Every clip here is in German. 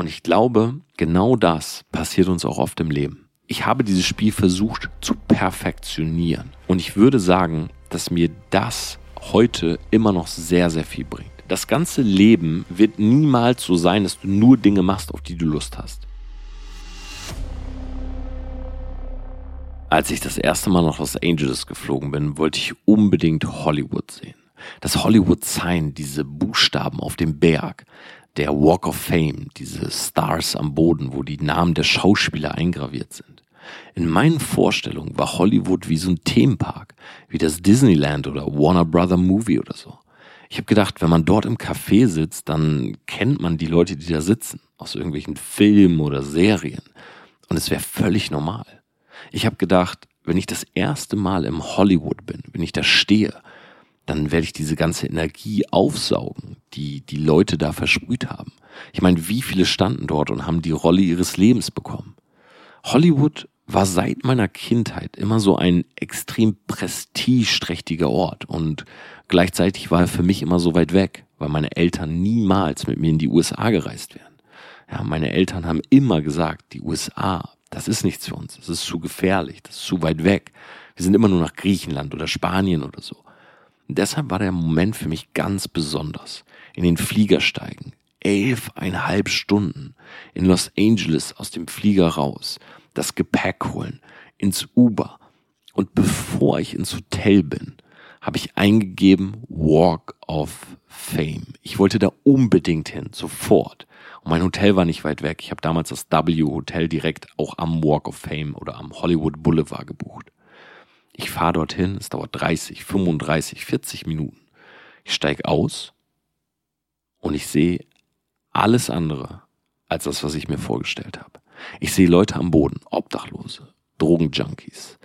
Und ich glaube, genau das passiert uns auch oft im Leben. Ich habe dieses Spiel versucht zu perfektionieren. Und ich würde sagen, dass mir das heute immer noch sehr, sehr viel bringt. Das ganze Leben wird niemals so sein, dass du nur Dinge machst, auf die du Lust hast. Als ich das erste Mal nach Los Angeles geflogen bin, wollte ich unbedingt Hollywood sehen. Das Hollywood Sign, diese Buchstaben auf dem Berg, der Walk of Fame, diese Stars am Boden, wo die Namen der Schauspieler eingraviert sind. In meinen Vorstellungen war Hollywood wie so ein Themenpark, wie das Disneyland oder Warner Brother Movie oder so. Ich habe gedacht, wenn man dort im Café sitzt, dann kennt man die Leute, die da sitzen, aus irgendwelchen Filmen oder Serien. Und es wäre völlig normal. Ich habe gedacht, wenn ich das erste Mal im Hollywood bin, wenn ich da stehe, dann werde ich diese ganze Energie aufsaugen, die die Leute da versprüht haben. Ich meine, wie viele standen dort und haben die Rolle ihres Lebens bekommen? Hollywood war seit meiner Kindheit immer so ein extrem prestigeträchtiger Ort und gleichzeitig war er für mich immer so weit weg, weil meine Eltern niemals mit mir in die USA gereist wären. Ja, meine Eltern haben immer gesagt, die USA, das ist nichts für uns, das ist zu gefährlich, das ist zu weit weg. Wir sind immer nur nach Griechenland oder Spanien oder so. Deshalb war der Moment für mich ganz besonders. In den Flieger steigen, elfeinhalb Stunden in Los Angeles aus dem Flieger raus, das Gepäck holen, ins Uber. Und bevor ich ins Hotel bin, habe ich eingegeben Walk of Fame. Ich wollte da unbedingt hin, sofort. Und mein Hotel war nicht weit weg. Ich habe damals das W Hotel direkt auch am Walk of Fame oder am Hollywood Boulevard gebucht. Ich fahre dorthin, es dauert 30, 35, 40 Minuten. Ich steige aus und ich sehe alles andere als das, was ich mir vorgestellt habe. Ich sehe Leute am Boden, Obdachlose, Drogenjunkies,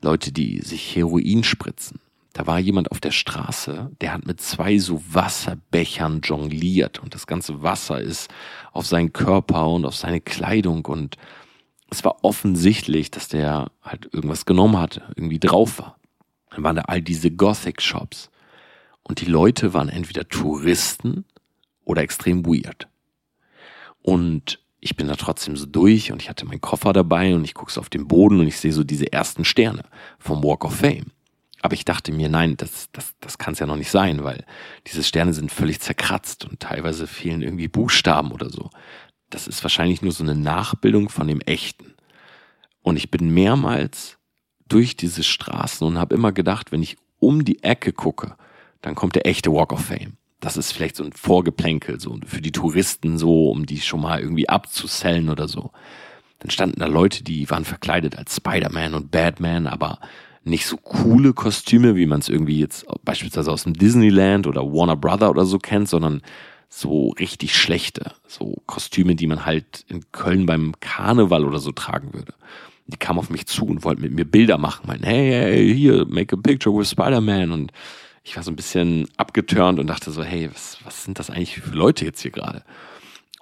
Leute, die sich Heroin spritzen, da war jemand auf der Straße, der hat mit zwei so Wasserbechern jongliert und das ganze Wasser ist auf seinen Körper und auf seine Kleidung und es war offensichtlich, dass der halt irgendwas genommen hatte, irgendwie drauf war. Dann waren da all diese Gothic-Shops und die Leute waren entweder Touristen oder extrem weird. Und ich bin da trotzdem so durch und ich hatte meinen Koffer dabei und ich gucke so auf den Boden und ich sehe so diese ersten Sterne vom Walk of Fame. Aber ich dachte mir, nein, das, das, das kann es ja noch nicht sein, weil diese Sterne sind völlig zerkratzt und teilweise fehlen irgendwie Buchstaben oder so. Das ist wahrscheinlich nur so eine Nachbildung von dem echten. Und ich bin mehrmals durch diese Straßen und habe immer gedacht, wenn ich um die Ecke gucke, dann kommt der echte Walk of Fame. Das ist vielleicht so ein Vorgeplänkel, so für die Touristen so, um die schon mal irgendwie abzusellen oder so. Dann standen da Leute, die waren verkleidet als Spider-Man und Batman, aber nicht so coole Kostüme, wie man es irgendwie jetzt beispielsweise aus dem Disneyland oder Warner Brother oder so kennt, sondern so richtig schlechte, so Kostüme, die man halt in Köln beim Karneval oder so tragen würde. Die kamen auf mich zu und wollten mit mir Bilder machen, meinten, hey, hey, hier, make a picture with Spider-Man und ich war so ein bisschen abgeturnt und dachte so, hey, was, was sind das eigentlich für Leute jetzt hier gerade?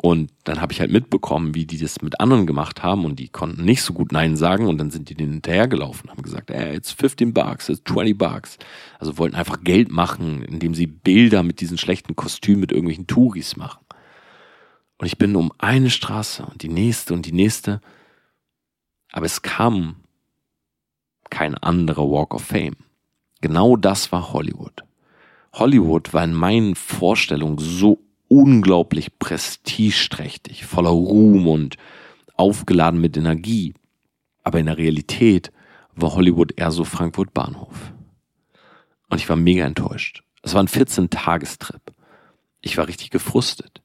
Und dann habe ich halt mitbekommen, wie die das mit anderen gemacht haben und die konnten nicht so gut Nein sagen und dann sind die denen hinterhergelaufen, haben gesagt, ey, it's 15 bucks, it's 20 bucks. Also wollten einfach Geld machen, indem sie Bilder mit diesen schlechten Kostümen mit irgendwelchen Touris machen. Und ich bin um eine Straße und die nächste und die nächste, aber es kam kein anderer Walk of Fame. Genau das war Hollywood. Hollywood war in meinen Vorstellungen so unglaublich prestigeträchtig, voller Ruhm und aufgeladen mit Energie. Aber in der Realität war Hollywood eher so Frankfurt Bahnhof. Und ich war mega enttäuscht. Es war ein 14-Tagestrip. Ich war richtig gefrustet.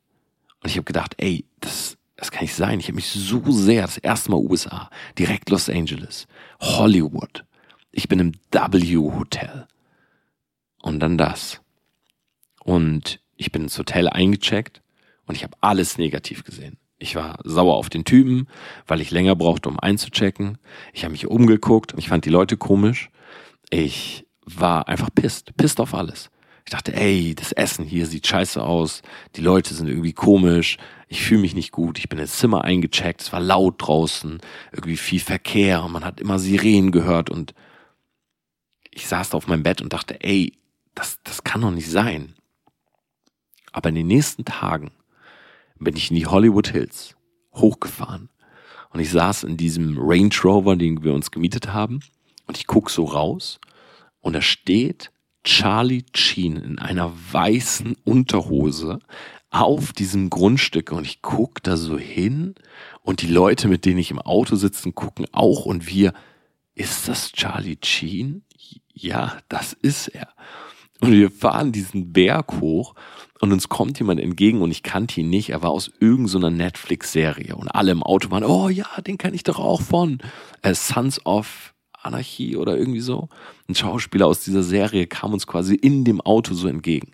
Und ich habe gedacht, ey, das, das kann nicht sein. Ich habe mich so sehr, das erste Mal USA, direkt Los Angeles, Hollywood. Ich bin im W-Hotel. Und dann das. Und ich bin ins Hotel eingecheckt und ich habe alles negativ gesehen. Ich war sauer auf den Typen, weil ich länger brauchte, um einzuchecken. Ich habe mich umgeguckt und ich fand die Leute komisch. Ich war einfach pisst, pisst auf alles. Ich dachte, ey, das Essen hier sieht scheiße aus, die Leute sind irgendwie komisch, ich fühle mich nicht gut, ich bin ins Zimmer eingecheckt, es war laut draußen, irgendwie viel Verkehr und man hat immer Sirenen gehört und ich saß da auf meinem Bett und dachte, ey, das, das kann doch nicht sein. Aber in den nächsten Tagen bin ich in die Hollywood Hills hochgefahren. Und ich saß in diesem Range Rover, den wir uns gemietet haben. Und ich guck so raus. Und da steht Charlie Sheen in einer weißen Unterhose auf diesem Grundstück. Und ich guck da so hin. Und die Leute, mit denen ich im Auto sitze, gucken auch. Und wir, ist das Charlie Sheen? Ja, das ist er. Und wir fahren diesen Berg hoch und uns kommt jemand entgegen und ich kannte ihn nicht. Er war aus irgendeiner Netflix-Serie und alle im Auto waren, oh ja, den kenne ich doch auch von äh, Sons of Anarchy oder irgendwie so. Ein Schauspieler aus dieser Serie kam uns quasi in dem Auto so entgegen.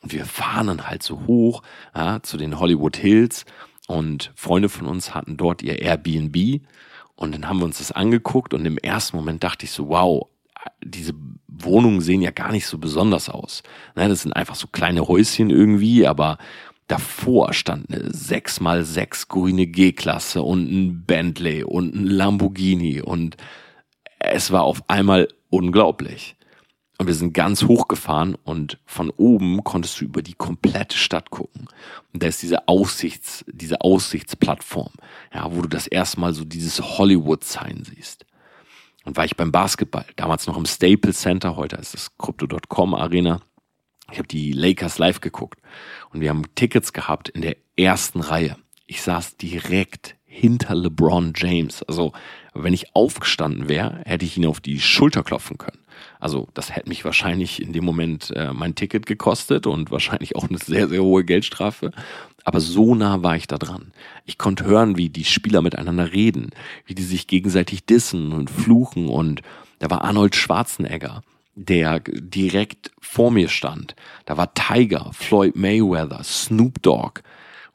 Und wir fahren dann halt so hoch ja, zu den Hollywood Hills und Freunde von uns hatten dort ihr Airbnb und dann haben wir uns das angeguckt und im ersten Moment dachte ich so, wow, diese Wohnungen sehen ja gar nicht so besonders aus. Ne, das sind einfach so kleine Häuschen irgendwie, aber davor stand eine 6x6 grüne G-Klasse und ein Bentley und ein Lamborghini und es war auf einmal unglaublich. Und wir sind ganz hochgefahren und von oben konntest du über die komplette Stadt gucken. Und da ist diese Aussichts, diese Aussichtsplattform, ja, wo du das erste Mal so dieses Hollywood-Sign siehst. Und war ich beim Basketball, damals noch im Staples Center, heute ist es Crypto.com Arena. Ich habe die Lakers live geguckt und wir haben Tickets gehabt in der ersten Reihe. Ich saß direkt hinter LeBron James. Also, wenn ich aufgestanden wäre, hätte ich ihn auf die Schulter klopfen können. Also, das hätte mich wahrscheinlich in dem Moment äh, mein Ticket gekostet und wahrscheinlich auch eine sehr, sehr hohe Geldstrafe. Aber so nah war ich da dran. Ich konnte hören, wie die Spieler miteinander reden, wie die sich gegenseitig dissen und fluchen. Und da war Arnold Schwarzenegger, der direkt vor mir stand. Da war Tiger, Floyd Mayweather, Snoop Dogg.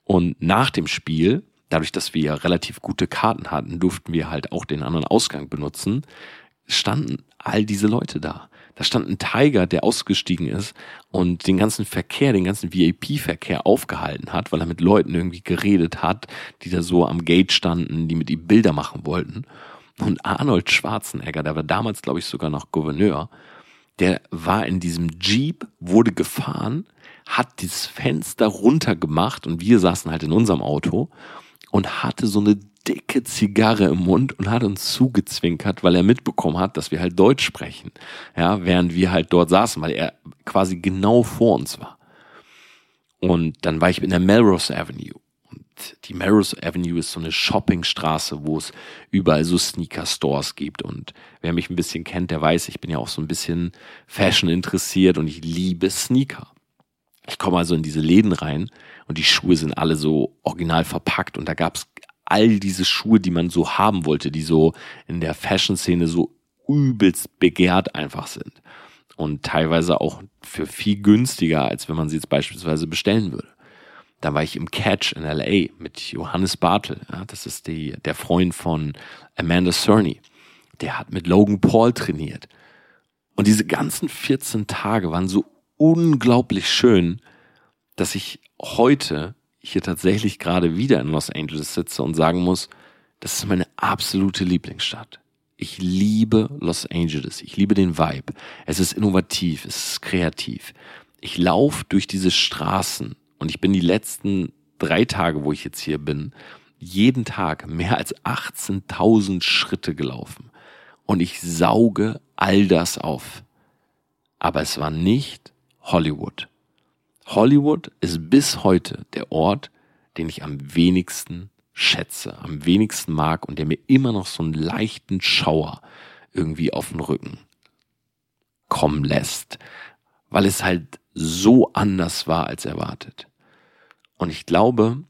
Und nach dem Spiel dadurch, dass wir relativ gute Karten hatten, durften wir halt auch den anderen Ausgang benutzen, standen all diese Leute da. Da stand ein Tiger, der ausgestiegen ist und den ganzen Verkehr, den ganzen VIP-Verkehr aufgehalten hat, weil er mit Leuten irgendwie geredet hat, die da so am Gate standen, die mit ihm Bilder machen wollten. Und Arnold Schwarzenegger, der war damals, glaube ich, sogar noch Gouverneur, der war in diesem Jeep, wurde gefahren, hat dieses Fenster runtergemacht und wir saßen halt in unserem Auto und hatte so eine dicke Zigarre im Mund und hat uns zugezwinkert, weil er mitbekommen hat, dass wir halt Deutsch sprechen. Ja, während wir halt dort saßen, weil er quasi genau vor uns war. Und dann war ich in der Melrose Avenue. Und die Melrose Avenue ist so eine Shoppingstraße, wo es überall so Sneaker-Stores gibt. Und wer mich ein bisschen kennt, der weiß, ich bin ja auch so ein bisschen Fashion interessiert und ich liebe Sneaker. Ich komme also in diese Läden rein und die Schuhe sind alle so original verpackt und da gab's all diese Schuhe, die man so haben wollte, die so in der Fashion-Szene so übelst begehrt einfach sind. Und teilweise auch für viel günstiger, als wenn man sie jetzt beispielsweise bestellen würde. Da war ich im Catch in LA mit Johannes Bartel. Ja, das ist die, der Freund von Amanda Cerny. Der hat mit Logan Paul trainiert. Und diese ganzen 14 Tage waren so unglaublich schön, dass ich heute hier tatsächlich gerade wieder in Los Angeles sitze und sagen muss, das ist meine absolute Lieblingsstadt. Ich liebe Los Angeles. Ich liebe den Vibe. Es ist innovativ, es ist kreativ. Ich laufe durch diese Straßen und ich bin die letzten drei Tage, wo ich jetzt hier bin, jeden Tag mehr als 18.000 Schritte gelaufen. Und ich sauge all das auf. Aber es war nicht Hollywood. Hollywood ist bis heute der Ort, den ich am wenigsten schätze, am wenigsten mag und der mir immer noch so einen leichten Schauer irgendwie auf den Rücken kommen lässt, weil es halt so anders war als erwartet. Und ich glaube,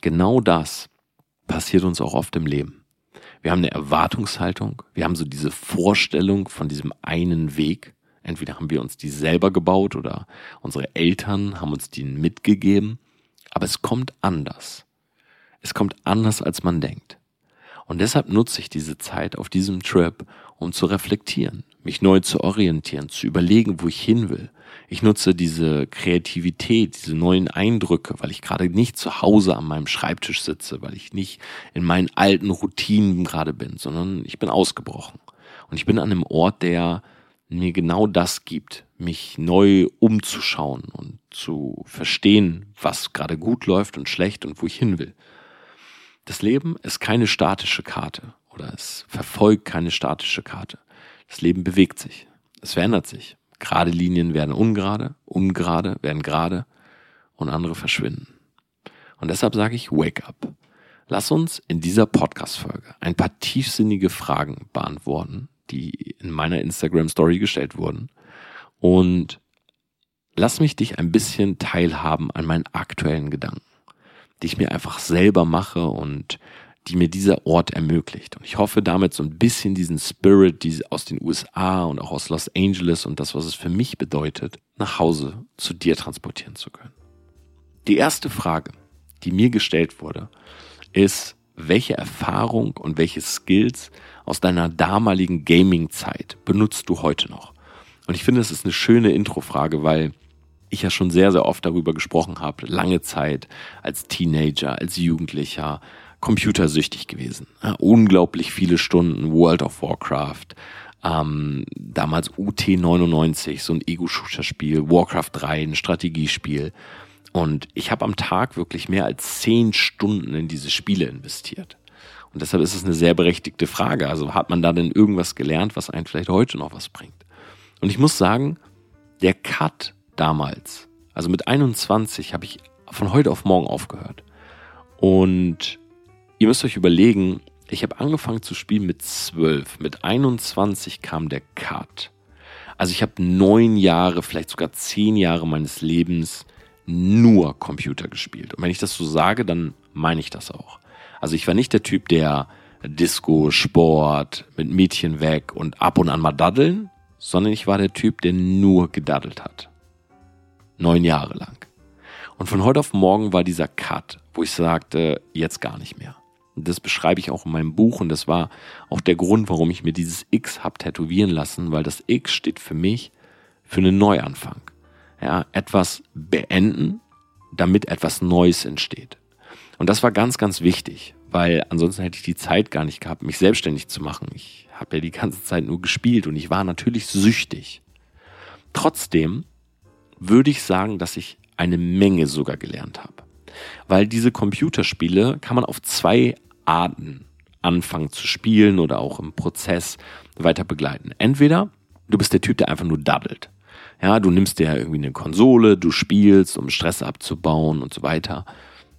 genau das passiert uns auch oft im Leben. Wir haben eine Erwartungshaltung, wir haben so diese Vorstellung von diesem einen Weg Entweder haben wir uns die selber gebaut oder unsere Eltern haben uns die mitgegeben. Aber es kommt anders. Es kommt anders, als man denkt. Und deshalb nutze ich diese Zeit auf diesem Trip, um zu reflektieren, mich neu zu orientieren, zu überlegen, wo ich hin will. Ich nutze diese Kreativität, diese neuen Eindrücke, weil ich gerade nicht zu Hause an meinem Schreibtisch sitze, weil ich nicht in meinen alten Routinen gerade bin, sondern ich bin ausgebrochen. Und ich bin an einem Ort, der mir genau das gibt, mich neu umzuschauen und zu verstehen, was gerade gut läuft und schlecht und wo ich hin will. Das Leben ist keine statische Karte oder es verfolgt keine statische Karte. Das Leben bewegt sich. Es verändert sich. Gerade Linien werden ungerade, ungerade werden gerade und andere verschwinden. Und deshalb sage ich Wake up. Lass uns in dieser Podcast-Folge ein paar tiefsinnige Fragen beantworten, die in meiner Instagram-Story gestellt wurden. Und lass mich dich ein bisschen teilhaben an meinen aktuellen Gedanken, die ich mir einfach selber mache und die mir dieser Ort ermöglicht. Und ich hoffe damit so ein bisschen diesen Spirit die aus den USA und auch aus Los Angeles und das, was es für mich bedeutet, nach Hause zu dir transportieren zu können. Die erste Frage, die mir gestellt wurde, ist, welche Erfahrung und welche Skills aus deiner damaligen Gaming-Zeit benutzt du heute noch? Und ich finde, das ist eine schöne Introfrage, weil ich ja schon sehr, sehr oft darüber gesprochen habe, lange Zeit als Teenager, als Jugendlicher, computersüchtig gewesen. Ja, unglaublich viele Stunden World of Warcraft, ähm, damals UT99, so ein Ego-Shooter-Spiel, Warcraft 3, ein Strategiespiel. Und ich habe am Tag wirklich mehr als zehn Stunden in diese Spiele investiert. Und deshalb ist es eine sehr berechtigte Frage. Also hat man da denn irgendwas gelernt, was einen vielleicht heute noch was bringt? Und ich muss sagen, der Cut damals, also mit 21 habe ich von heute auf morgen aufgehört. Und ihr müsst euch überlegen, ich habe angefangen zu spielen mit 12. Mit 21 kam der Cut. Also ich habe neun Jahre, vielleicht sogar zehn Jahre meines Lebens nur Computer gespielt. Und wenn ich das so sage, dann meine ich das auch. Also ich war nicht der Typ, der Disco, Sport, mit Mädchen weg und ab und an mal daddeln, sondern ich war der Typ, der nur gedaddelt hat. Neun Jahre lang. Und von heute auf morgen war dieser Cut, wo ich sagte, jetzt gar nicht mehr. Und das beschreibe ich auch in meinem Buch und das war auch der Grund, warum ich mir dieses X hab tätowieren lassen, weil das X steht für mich für einen Neuanfang ja, etwas beenden, damit etwas Neues entsteht. Und das war ganz, ganz wichtig, weil ansonsten hätte ich die Zeit gar nicht gehabt, mich selbstständig zu machen. Ich habe ja die ganze Zeit nur gespielt und ich war natürlich süchtig. Trotzdem würde ich sagen, dass ich eine Menge sogar gelernt habe. Weil diese Computerspiele kann man auf zwei Arten anfangen zu spielen oder auch im Prozess weiter begleiten. Entweder du bist der Typ, der einfach nur daddelt. Ja, du nimmst dir irgendwie eine Konsole, du spielst, um Stress abzubauen und so weiter.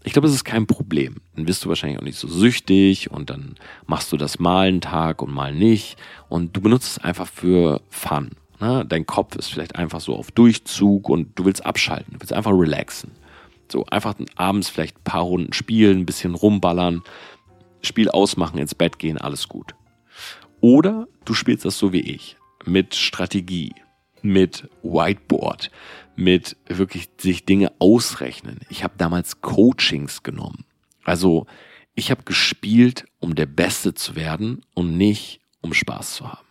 Ich glaube, das ist kein Problem. Dann bist du wahrscheinlich auch nicht so süchtig und dann machst du das mal einen Tag und mal nicht und du benutzt es einfach für Fun. Ne? Dein Kopf ist vielleicht einfach so auf Durchzug und du willst abschalten, du willst einfach relaxen. So einfach abends vielleicht ein paar Runden spielen, ein bisschen rumballern, Spiel ausmachen, ins Bett gehen, alles gut. Oder du spielst das so wie ich, mit Strategie, mit Whiteboard, mit wirklich sich Dinge ausrechnen. Ich habe damals Coachings genommen. Also ich habe gespielt, um der Beste zu werden und nicht um Spaß zu haben.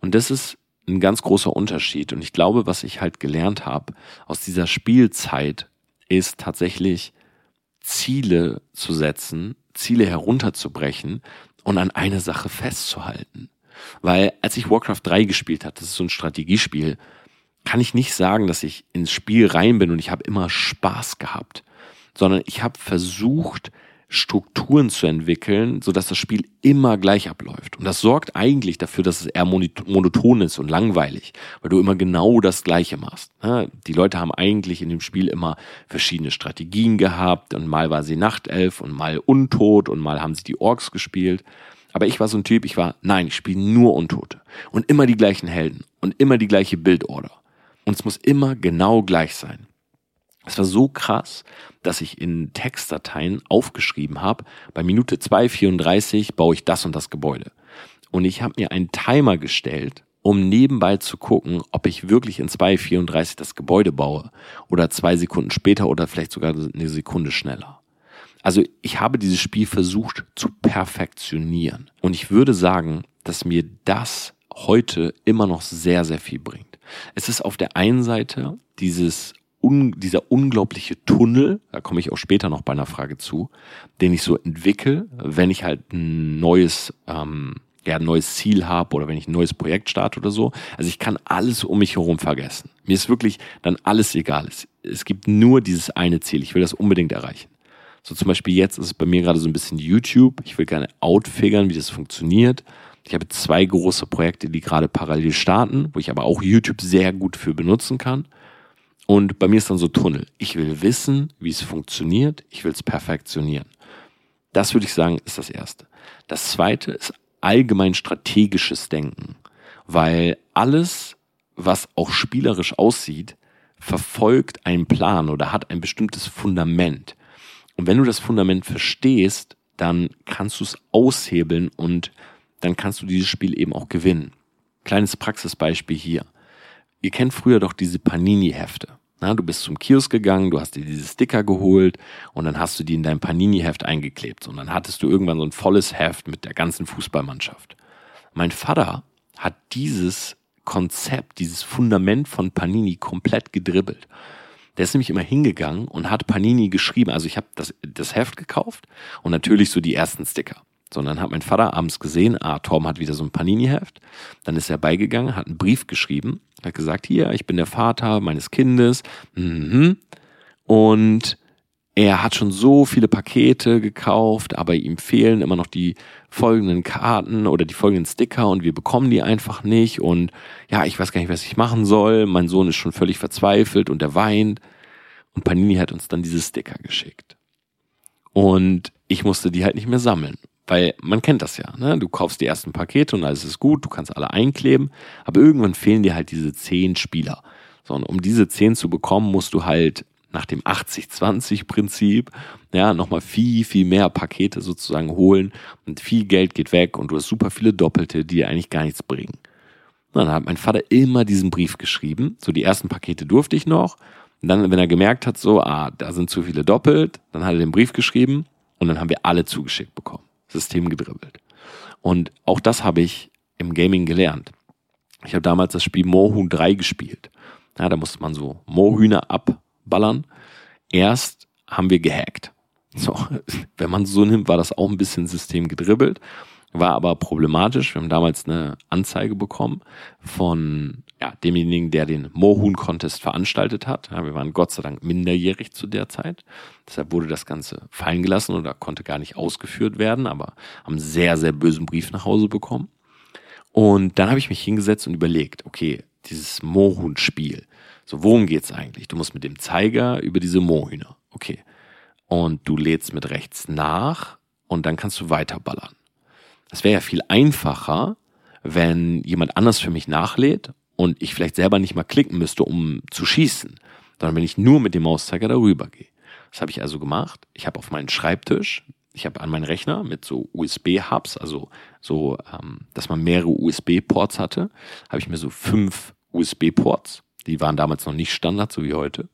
Und das ist ein ganz großer Unterschied. Und ich glaube, was ich halt gelernt habe aus dieser Spielzeit, ist tatsächlich Ziele zu setzen, Ziele herunterzubrechen und an eine Sache festzuhalten. Weil als ich Warcraft 3 gespielt habe, das ist so ein Strategiespiel, kann ich nicht sagen, dass ich ins Spiel rein bin und ich habe immer Spaß gehabt, sondern ich habe versucht, Strukturen zu entwickeln, sodass das Spiel immer gleich abläuft. Und das sorgt eigentlich dafür, dass es eher monoton ist und langweilig, weil du immer genau das Gleiche machst. Die Leute haben eigentlich in dem Spiel immer verschiedene Strategien gehabt und mal war sie Nachtelf und mal Untot und mal haben sie die Orks gespielt. Aber ich war so ein Typ, ich war, nein, ich spiele nur Untote. Und immer die gleichen Helden. Und immer die gleiche Bildorder. Und es muss immer genau gleich sein. Es war so krass, dass ich in Textdateien aufgeschrieben habe, bei Minute 2,34 baue ich das und das Gebäude. Und ich habe mir einen Timer gestellt, um nebenbei zu gucken, ob ich wirklich in 2,34 das Gebäude baue. Oder zwei Sekunden später oder vielleicht sogar eine Sekunde schneller. Also ich habe dieses Spiel versucht zu perfektionieren. Und ich würde sagen, dass mir das heute immer noch sehr, sehr viel bringt. Es ist auf der einen Seite dieses un, dieser unglaubliche Tunnel, da komme ich auch später noch bei einer Frage zu, den ich so entwickle, wenn ich halt ein neues ähm, ja, ein neues Ziel habe oder wenn ich ein neues Projekt starte oder so. Also ich kann alles um mich herum vergessen. Mir ist wirklich dann alles egal. Es, es gibt nur dieses eine Ziel. Ich will das unbedingt erreichen. So zum Beispiel jetzt ist es bei mir gerade so ein bisschen YouTube. Ich will gerne outfigern, wie das funktioniert. Ich habe zwei große Projekte, die gerade parallel starten, wo ich aber auch YouTube sehr gut für benutzen kann. Und bei mir ist dann so Tunnel. Ich will wissen, wie es funktioniert. Ich will es perfektionieren. Das würde ich sagen, ist das Erste. Das Zweite ist allgemein strategisches Denken, weil alles, was auch spielerisch aussieht, verfolgt einen Plan oder hat ein bestimmtes Fundament. Und wenn du das Fundament verstehst, dann kannst du es aushebeln und dann kannst du dieses Spiel eben auch gewinnen. Kleines Praxisbeispiel hier. Ihr kennt früher doch diese Panini-Hefte. du bist zum Kiosk gegangen, du hast dir diese Sticker geholt und dann hast du die in dein Panini-Heft eingeklebt. Und dann hattest du irgendwann so ein volles Heft mit der ganzen Fußballmannschaft. Mein Vater hat dieses Konzept, dieses Fundament von Panini komplett gedribbelt. Der ist nämlich immer hingegangen und hat Panini geschrieben. Also ich habe das, das Heft gekauft und natürlich so die ersten Sticker. Sondern hat mein Vater abends gesehen, ah, Torben hat wieder so ein Panini-Heft. Dann ist er beigegangen, hat einen Brief geschrieben, hat gesagt, hier, ich bin der Vater meines Kindes. Mhm. Und er hat schon so viele Pakete gekauft, aber ihm fehlen immer noch die folgenden Karten oder die folgenden Sticker und wir bekommen die einfach nicht und ja, ich weiß gar nicht, was ich machen soll. Mein Sohn ist schon völlig verzweifelt und er weint. Und Panini hat uns dann diese Sticker geschickt. Und ich musste die halt nicht mehr sammeln. Weil man kennt das ja, ne? Du kaufst die ersten Pakete und alles ist gut, du kannst alle einkleben, aber irgendwann fehlen dir halt diese zehn Spieler. So, und um diese zehn zu bekommen, musst du halt nach dem 80-20-Prinzip, ja, nochmal viel, viel mehr Pakete sozusagen holen und viel Geld geht weg und du hast super viele Doppelte, die dir eigentlich gar nichts bringen. Und dann hat mein Vater immer diesen Brief geschrieben. So, die ersten Pakete durfte ich noch. Und dann, wenn er gemerkt hat, so, ah, da sind zu viele doppelt, dann hat er den Brief geschrieben und dann haben wir alle zugeschickt bekommen. System gedribbelt. Und auch das habe ich im Gaming gelernt. Ich habe damals das Spiel Moorhuhn 3 gespielt. Ja, da musste man so Moorhühner abballern. Erst haben wir gehackt. So, wenn man so nimmt, war das auch ein bisschen System gedribbelt. War aber problematisch. Wir haben damals eine Anzeige bekommen von ja, demjenigen, der den Mohun-Contest veranstaltet hat. Ja, wir waren Gott sei Dank minderjährig zu der Zeit. Deshalb wurde das Ganze fallen gelassen oder konnte gar nicht ausgeführt werden, aber haben sehr, sehr bösen Brief nach Hause bekommen. Und dann habe ich mich hingesetzt und überlegt, okay, dieses Mohun-Spiel, so worum geht's eigentlich? Du musst mit dem Zeiger über diese Mohühner, okay. Und du lädst mit rechts nach und dann kannst du weiterballern. Es wäre ja viel einfacher, wenn jemand anders für mich nachlädt und ich vielleicht selber nicht mal klicken müsste, um zu schießen, sondern wenn ich nur mit dem Mauszeiger darüber gehe. Das habe ich also gemacht. Ich habe auf meinen Schreibtisch, ich habe an meinen Rechner mit so USB-Hubs, also so, ähm, dass man mehrere USB-Ports hatte, habe ich mir so fünf USB-Ports, die waren damals noch nicht Standard, so wie heute,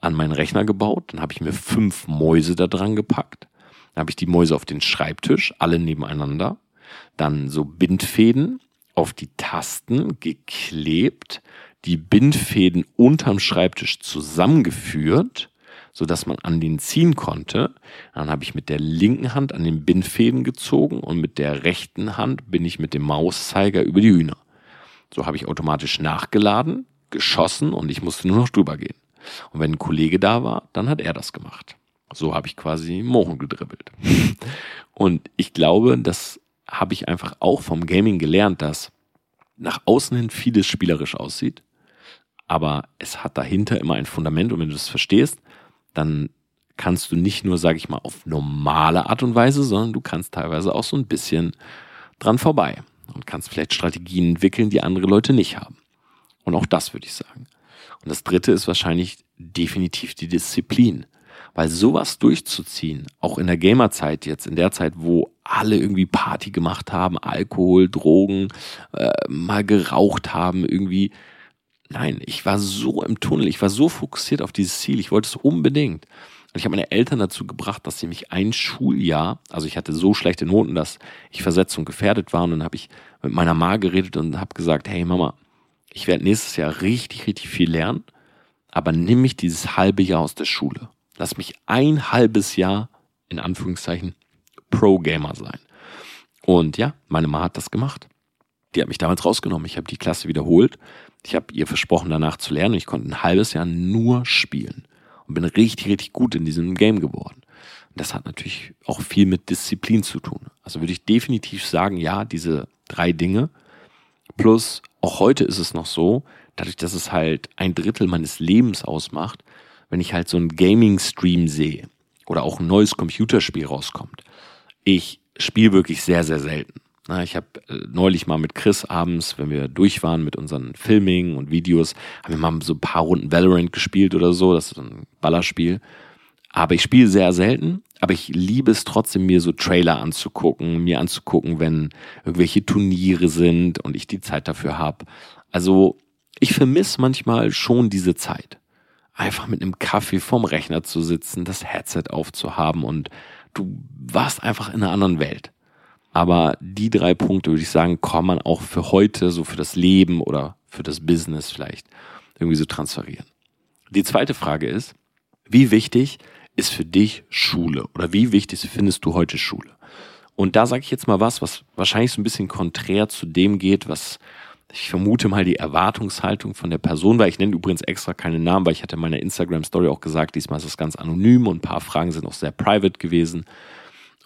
an meinen Rechner gebaut. Dann habe ich mir fünf Mäuse da dran gepackt. Dann habe ich die Mäuse auf den Schreibtisch, alle nebeneinander dann so Bindfäden auf die Tasten geklebt, die Bindfäden unterm Schreibtisch zusammengeführt, so dass man an den ziehen konnte. Dann habe ich mit der linken Hand an den Bindfäden gezogen und mit der rechten Hand bin ich mit dem Mauszeiger über die Hühner. So habe ich automatisch nachgeladen, geschossen und ich musste nur noch drüber gehen. Und wenn ein Kollege da war, dann hat er das gemacht. So habe ich quasi Mohren gedribbelt. Und ich glaube, dass habe ich einfach auch vom Gaming gelernt, dass nach außen hin vieles spielerisch aussieht, aber es hat dahinter immer ein Fundament und wenn du das verstehst, dann kannst du nicht nur, sage ich mal, auf normale Art und Weise, sondern du kannst teilweise auch so ein bisschen dran vorbei und kannst vielleicht Strategien entwickeln, die andere Leute nicht haben. Und auch das würde ich sagen. Und das dritte ist wahrscheinlich definitiv die Disziplin. Weil sowas durchzuziehen, auch in der Gamerzeit jetzt, in der Zeit, wo alle irgendwie Party gemacht haben, Alkohol, Drogen, äh, mal geraucht haben, irgendwie. Nein, ich war so im Tunnel, ich war so fokussiert auf dieses Ziel, ich wollte es unbedingt. Und ich habe meine Eltern dazu gebracht, dass sie mich ein Schuljahr, also ich hatte so schlechte Noten, dass ich versetzt und gefährdet war. Und dann habe ich mit meiner Ma geredet und habe gesagt, hey Mama, ich werde nächstes Jahr richtig, richtig viel lernen, aber nimm mich dieses halbe Jahr aus der Schule. Lass mich ein halbes Jahr, in Anführungszeichen, Pro-Gamer sein. Und ja, meine Mama hat das gemacht. Die hat mich damals rausgenommen. Ich habe die Klasse wiederholt. Ich habe ihr versprochen, danach zu lernen. Ich konnte ein halbes Jahr nur spielen und bin richtig, richtig gut in diesem Game geworden. Und das hat natürlich auch viel mit Disziplin zu tun. Also würde ich definitiv sagen, ja, diese drei Dinge. Plus, auch heute ist es noch so, dadurch, dass es halt ein Drittel meines Lebens ausmacht, wenn ich halt so einen Gaming-Stream sehe oder auch ein neues Computerspiel rauskommt. Ich spiele wirklich sehr, sehr selten. Ich habe äh, neulich mal mit Chris abends, wenn wir durch waren mit unseren Filming und Videos, haben wir mal so ein paar Runden Valorant gespielt oder so. Das ist ein Ballerspiel. Aber ich spiele sehr selten. Aber ich liebe es trotzdem, mir so Trailer anzugucken, mir anzugucken, wenn irgendwelche Turniere sind und ich die Zeit dafür habe. Also ich vermisse manchmal schon diese Zeit. Einfach mit einem Kaffee vorm Rechner zu sitzen, das Headset aufzuhaben und du warst einfach in einer anderen Welt. Aber die drei Punkte, würde ich sagen, kann man auch für heute, so für das Leben oder für das Business vielleicht irgendwie so transferieren. Die zweite Frage ist, wie wichtig ist für dich Schule oder wie wichtig findest du heute Schule? Und da sage ich jetzt mal was, was wahrscheinlich so ein bisschen konträr zu dem geht, was ich vermute mal die Erwartungshaltung von der Person war. Ich nenne übrigens extra keine Namen, weil ich hatte in meiner Instagram-Story auch gesagt, diesmal ist es ganz anonym und ein paar Fragen sind auch sehr private gewesen.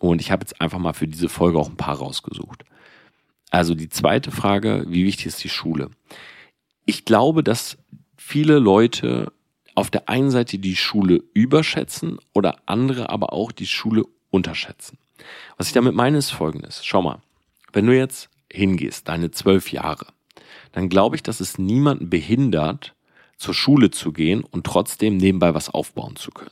Und ich habe jetzt einfach mal für diese Folge auch ein paar rausgesucht. Also die zweite Frage, wie wichtig ist die Schule? Ich glaube, dass viele Leute auf der einen Seite die Schule überschätzen oder andere aber auch die Schule unterschätzen. Was ich damit meine, ist folgendes. Schau mal, wenn du jetzt hingehst, deine zwölf Jahre, dann glaube ich, dass es niemanden behindert, zur Schule zu gehen und trotzdem nebenbei was aufbauen zu können.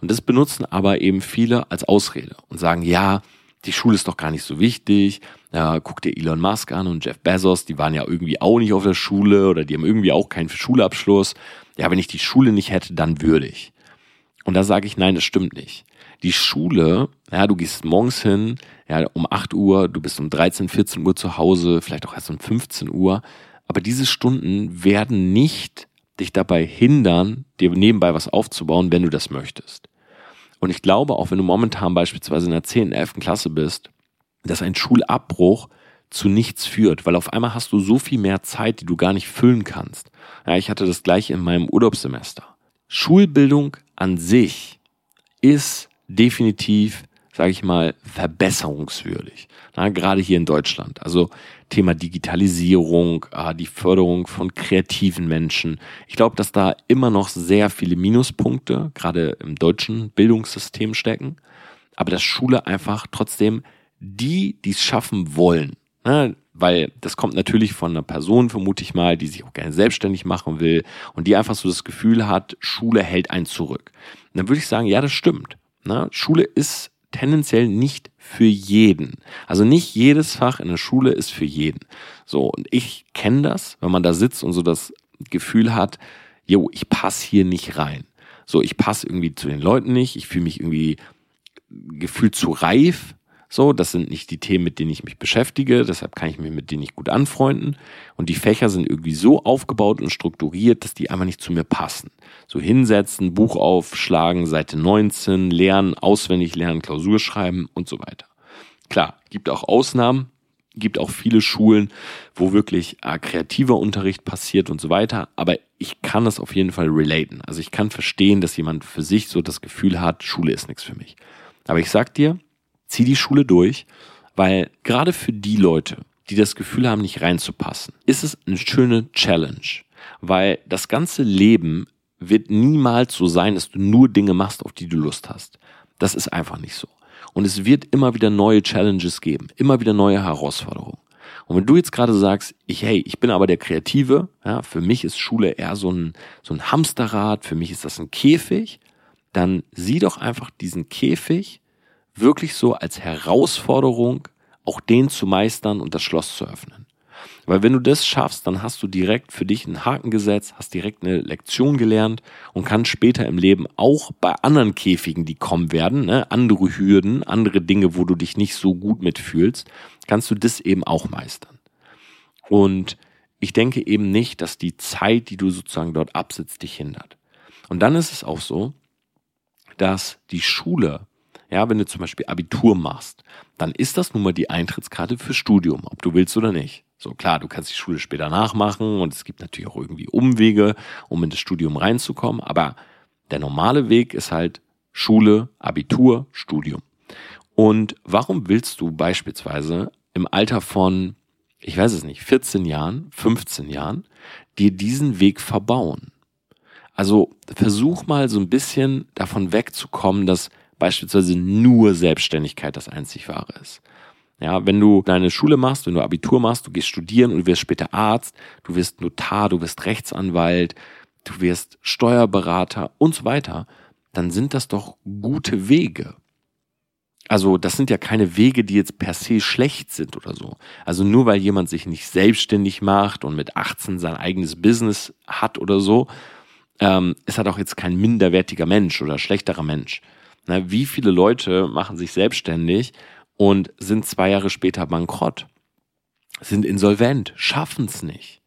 Und das benutzen aber eben viele als Ausrede und sagen, ja, die Schule ist doch gar nicht so wichtig. Ja, guck dir Elon Musk an und Jeff Bezos, die waren ja irgendwie auch nicht auf der Schule oder die haben irgendwie auch keinen Schulabschluss. Ja, wenn ich die Schule nicht hätte, dann würde ich. Und da sage ich, nein, das stimmt nicht. Die Schule, ja, du gehst morgens hin, ja, um 8 Uhr, du bist um 13, 14 Uhr zu Hause, vielleicht auch erst um 15 Uhr. Aber diese Stunden werden nicht dich dabei hindern, dir nebenbei was aufzubauen, wenn du das möchtest. Und ich glaube, auch wenn du momentan beispielsweise in der 10., 11. Klasse bist, dass ein Schulabbruch zu nichts führt, weil auf einmal hast du so viel mehr Zeit, die du gar nicht füllen kannst. Ja, ich hatte das gleiche in meinem Urlaubssemester. Schulbildung an sich ist definitiv sage ich mal, verbesserungswürdig. Na, gerade hier in Deutschland. Also Thema Digitalisierung, äh, die Förderung von kreativen Menschen. Ich glaube, dass da immer noch sehr viele Minuspunkte, gerade im deutschen Bildungssystem stecken. Aber dass Schule einfach trotzdem die, die es schaffen wollen, ne, weil das kommt natürlich von einer Person, vermute ich mal, die sich auch gerne selbstständig machen will und die einfach so das Gefühl hat, Schule hält einen zurück. Und dann würde ich sagen, ja, das stimmt. Ne? Schule ist tendenziell nicht für jeden. Also nicht jedes Fach in der Schule ist für jeden. So, und ich kenne das, wenn man da sitzt und so das Gefühl hat, jo, ich passe hier nicht rein. So, ich passe irgendwie zu den Leuten nicht, ich fühle mich irgendwie gefühlt zu reif so, das sind nicht die Themen, mit denen ich mich beschäftige, deshalb kann ich mich mit denen nicht gut anfreunden. Und die Fächer sind irgendwie so aufgebaut und strukturiert, dass die einfach nicht zu mir passen. So hinsetzen, Buch aufschlagen, Seite 19, lernen, auswendig lernen, Klausur schreiben und so weiter. Klar, gibt auch Ausnahmen, gibt auch viele Schulen, wo wirklich äh, kreativer Unterricht passiert und so weiter. Aber ich kann das auf jeden Fall relaten. Also ich kann verstehen, dass jemand für sich so das Gefühl hat, Schule ist nichts für mich. Aber ich sag dir, zieh die Schule durch, weil gerade für die Leute, die das Gefühl haben, nicht reinzupassen, ist es eine schöne Challenge, weil das ganze Leben wird niemals so sein, dass du nur Dinge machst, auf die du Lust hast. Das ist einfach nicht so. Und es wird immer wieder neue Challenges geben, immer wieder neue Herausforderungen. Und wenn du jetzt gerade sagst, ich, hey, ich bin aber der Kreative, ja, für mich ist Schule eher so ein, so ein Hamsterrad, für mich ist das ein Käfig, dann sieh doch einfach diesen Käfig wirklich so als Herausforderung, auch den zu meistern und das Schloss zu öffnen. Weil wenn du das schaffst, dann hast du direkt für dich einen Haken gesetzt, hast direkt eine Lektion gelernt und kannst später im Leben auch bei anderen Käfigen, die kommen werden, ne, andere Hürden, andere Dinge, wo du dich nicht so gut mitfühlst, kannst du das eben auch meistern. Und ich denke eben nicht, dass die Zeit, die du sozusagen dort absitzt, dich hindert. Und dann ist es auch so, dass die Schule ja, wenn du zum Beispiel Abitur machst, dann ist das nun mal die Eintrittskarte für Studium, ob du willst oder nicht. So klar, du kannst die Schule später nachmachen und es gibt natürlich auch irgendwie Umwege, um in das Studium reinzukommen, aber der normale Weg ist halt Schule, Abitur, Studium. Und warum willst du beispielsweise im Alter von, ich weiß es nicht, 14 Jahren, 15 Jahren, dir diesen Weg verbauen? Also versuch mal so ein bisschen davon wegzukommen, dass beispielsweise nur Selbstständigkeit das einzig wahre ist. Ja, wenn du deine Schule machst, wenn du Abitur machst, du gehst studieren und du wirst später Arzt, du wirst Notar, du wirst Rechtsanwalt, du wirst Steuerberater und so weiter, dann sind das doch gute Wege. Also das sind ja keine Wege, die jetzt per se schlecht sind oder so. Also nur weil jemand sich nicht selbstständig macht und mit 18 sein eigenes Business hat oder so, ähm, ist er doch jetzt kein minderwertiger Mensch oder schlechterer Mensch. Na, wie viele Leute machen sich selbstständig und sind zwei Jahre später bankrott, sind insolvent, schaffen es nicht.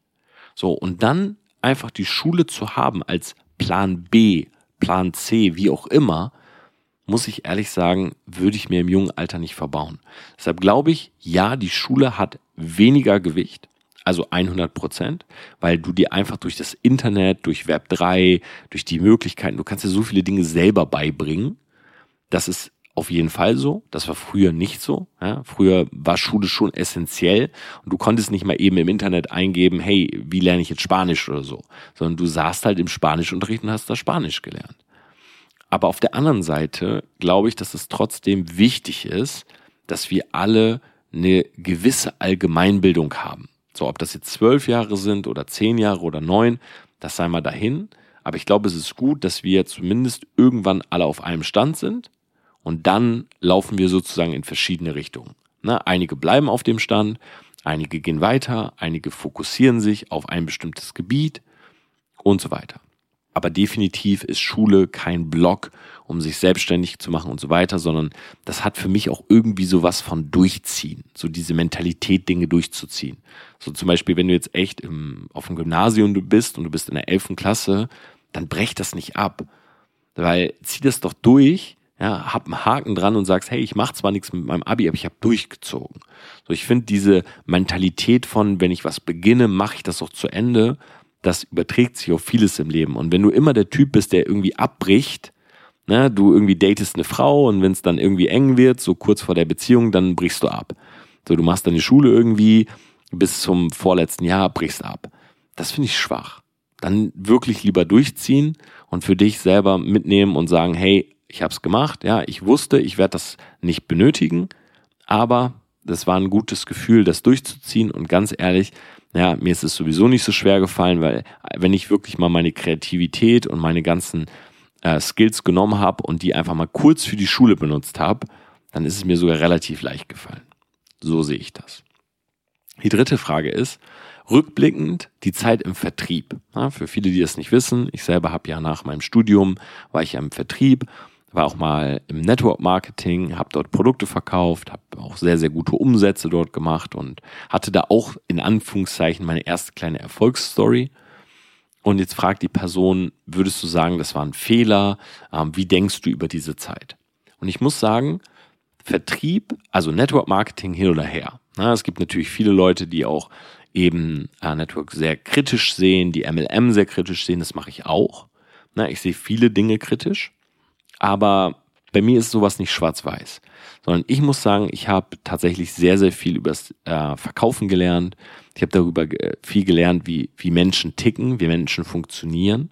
So, und dann einfach die Schule zu haben als Plan B, Plan C, wie auch immer, muss ich ehrlich sagen, würde ich mir im jungen Alter nicht verbauen. Deshalb glaube ich, ja, die Schule hat weniger Gewicht, also 100 Prozent, weil du dir einfach durch das Internet, durch Web 3, durch die Möglichkeiten, du kannst dir so viele Dinge selber beibringen. Das ist auf jeden Fall so. Das war früher nicht so. Ja, früher war Schule schon essentiell und du konntest nicht mal eben im Internet eingeben, hey, wie lerne ich jetzt Spanisch oder so, sondern du saßt halt im Spanischunterricht und hast da Spanisch gelernt. Aber auf der anderen Seite glaube ich, dass es trotzdem wichtig ist, dass wir alle eine gewisse Allgemeinbildung haben. So, ob das jetzt zwölf Jahre sind oder zehn Jahre oder neun, das sei mal dahin. Aber ich glaube, es ist gut, dass wir zumindest irgendwann alle auf einem Stand sind und dann laufen wir sozusagen in verschiedene Richtungen. Ne? Einige bleiben auf dem Stand, einige gehen weiter, einige fokussieren sich auf ein bestimmtes Gebiet und so weiter. Aber definitiv ist Schule kein Block, um sich selbstständig zu machen und so weiter, sondern das hat für mich auch irgendwie sowas von Durchziehen, so diese Mentalität, Dinge durchzuziehen. So zum Beispiel, wenn du jetzt echt im, auf dem Gymnasium bist und du bist in der elften Klasse, dann brech das nicht ab. Weil zieh das doch durch ja, hab einen Haken dran und sagst, hey, ich mache zwar nichts mit meinem Abi, aber ich habe durchgezogen. So, ich finde diese Mentalität von, wenn ich was beginne, mache ich das auch zu Ende, das überträgt sich auf vieles im Leben. Und wenn du immer der Typ bist, der irgendwie abbricht, ne, du irgendwie datest eine Frau und wenn es dann irgendwie eng wird, so kurz vor der Beziehung, dann brichst du ab. So, du machst deine Schule irgendwie bis zum vorletzten Jahr, brichst ab. Das finde ich schwach. Dann wirklich lieber durchziehen und für dich selber mitnehmen und sagen, hey, ich habe es gemacht, ja, ich wusste, ich werde das nicht benötigen, aber das war ein gutes Gefühl, das durchzuziehen und ganz ehrlich, ja, mir ist es sowieso nicht so schwer gefallen, weil wenn ich wirklich mal meine Kreativität und meine ganzen äh, Skills genommen habe und die einfach mal kurz für die Schule benutzt habe, dann ist es mir sogar relativ leicht gefallen. So sehe ich das. Die dritte Frage ist, rückblickend die Zeit im Vertrieb. Ja, für viele, die das nicht wissen, ich selber habe ja nach meinem Studium, war ich ja im Vertrieb war auch mal im Network Marketing, habe dort Produkte verkauft, habe auch sehr, sehr gute Umsätze dort gemacht und hatte da auch in Anführungszeichen meine erste kleine Erfolgsstory. Und jetzt fragt die Person, würdest du sagen, das war ein Fehler? Ähm, wie denkst du über diese Zeit? Und ich muss sagen, Vertrieb, also Network Marketing hin oder her. Na, es gibt natürlich viele Leute, die auch eben äh, Network sehr kritisch sehen, die MLM sehr kritisch sehen, das mache ich auch. Na, ich sehe viele Dinge kritisch. Aber bei mir ist sowas nicht schwarz-weiß, sondern ich muss sagen, ich habe tatsächlich sehr, sehr viel über das äh, Verkaufen gelernt. Ich habe darüber viel gelernt, wie, wie Menschen ticken, wie Menschen funktionieren.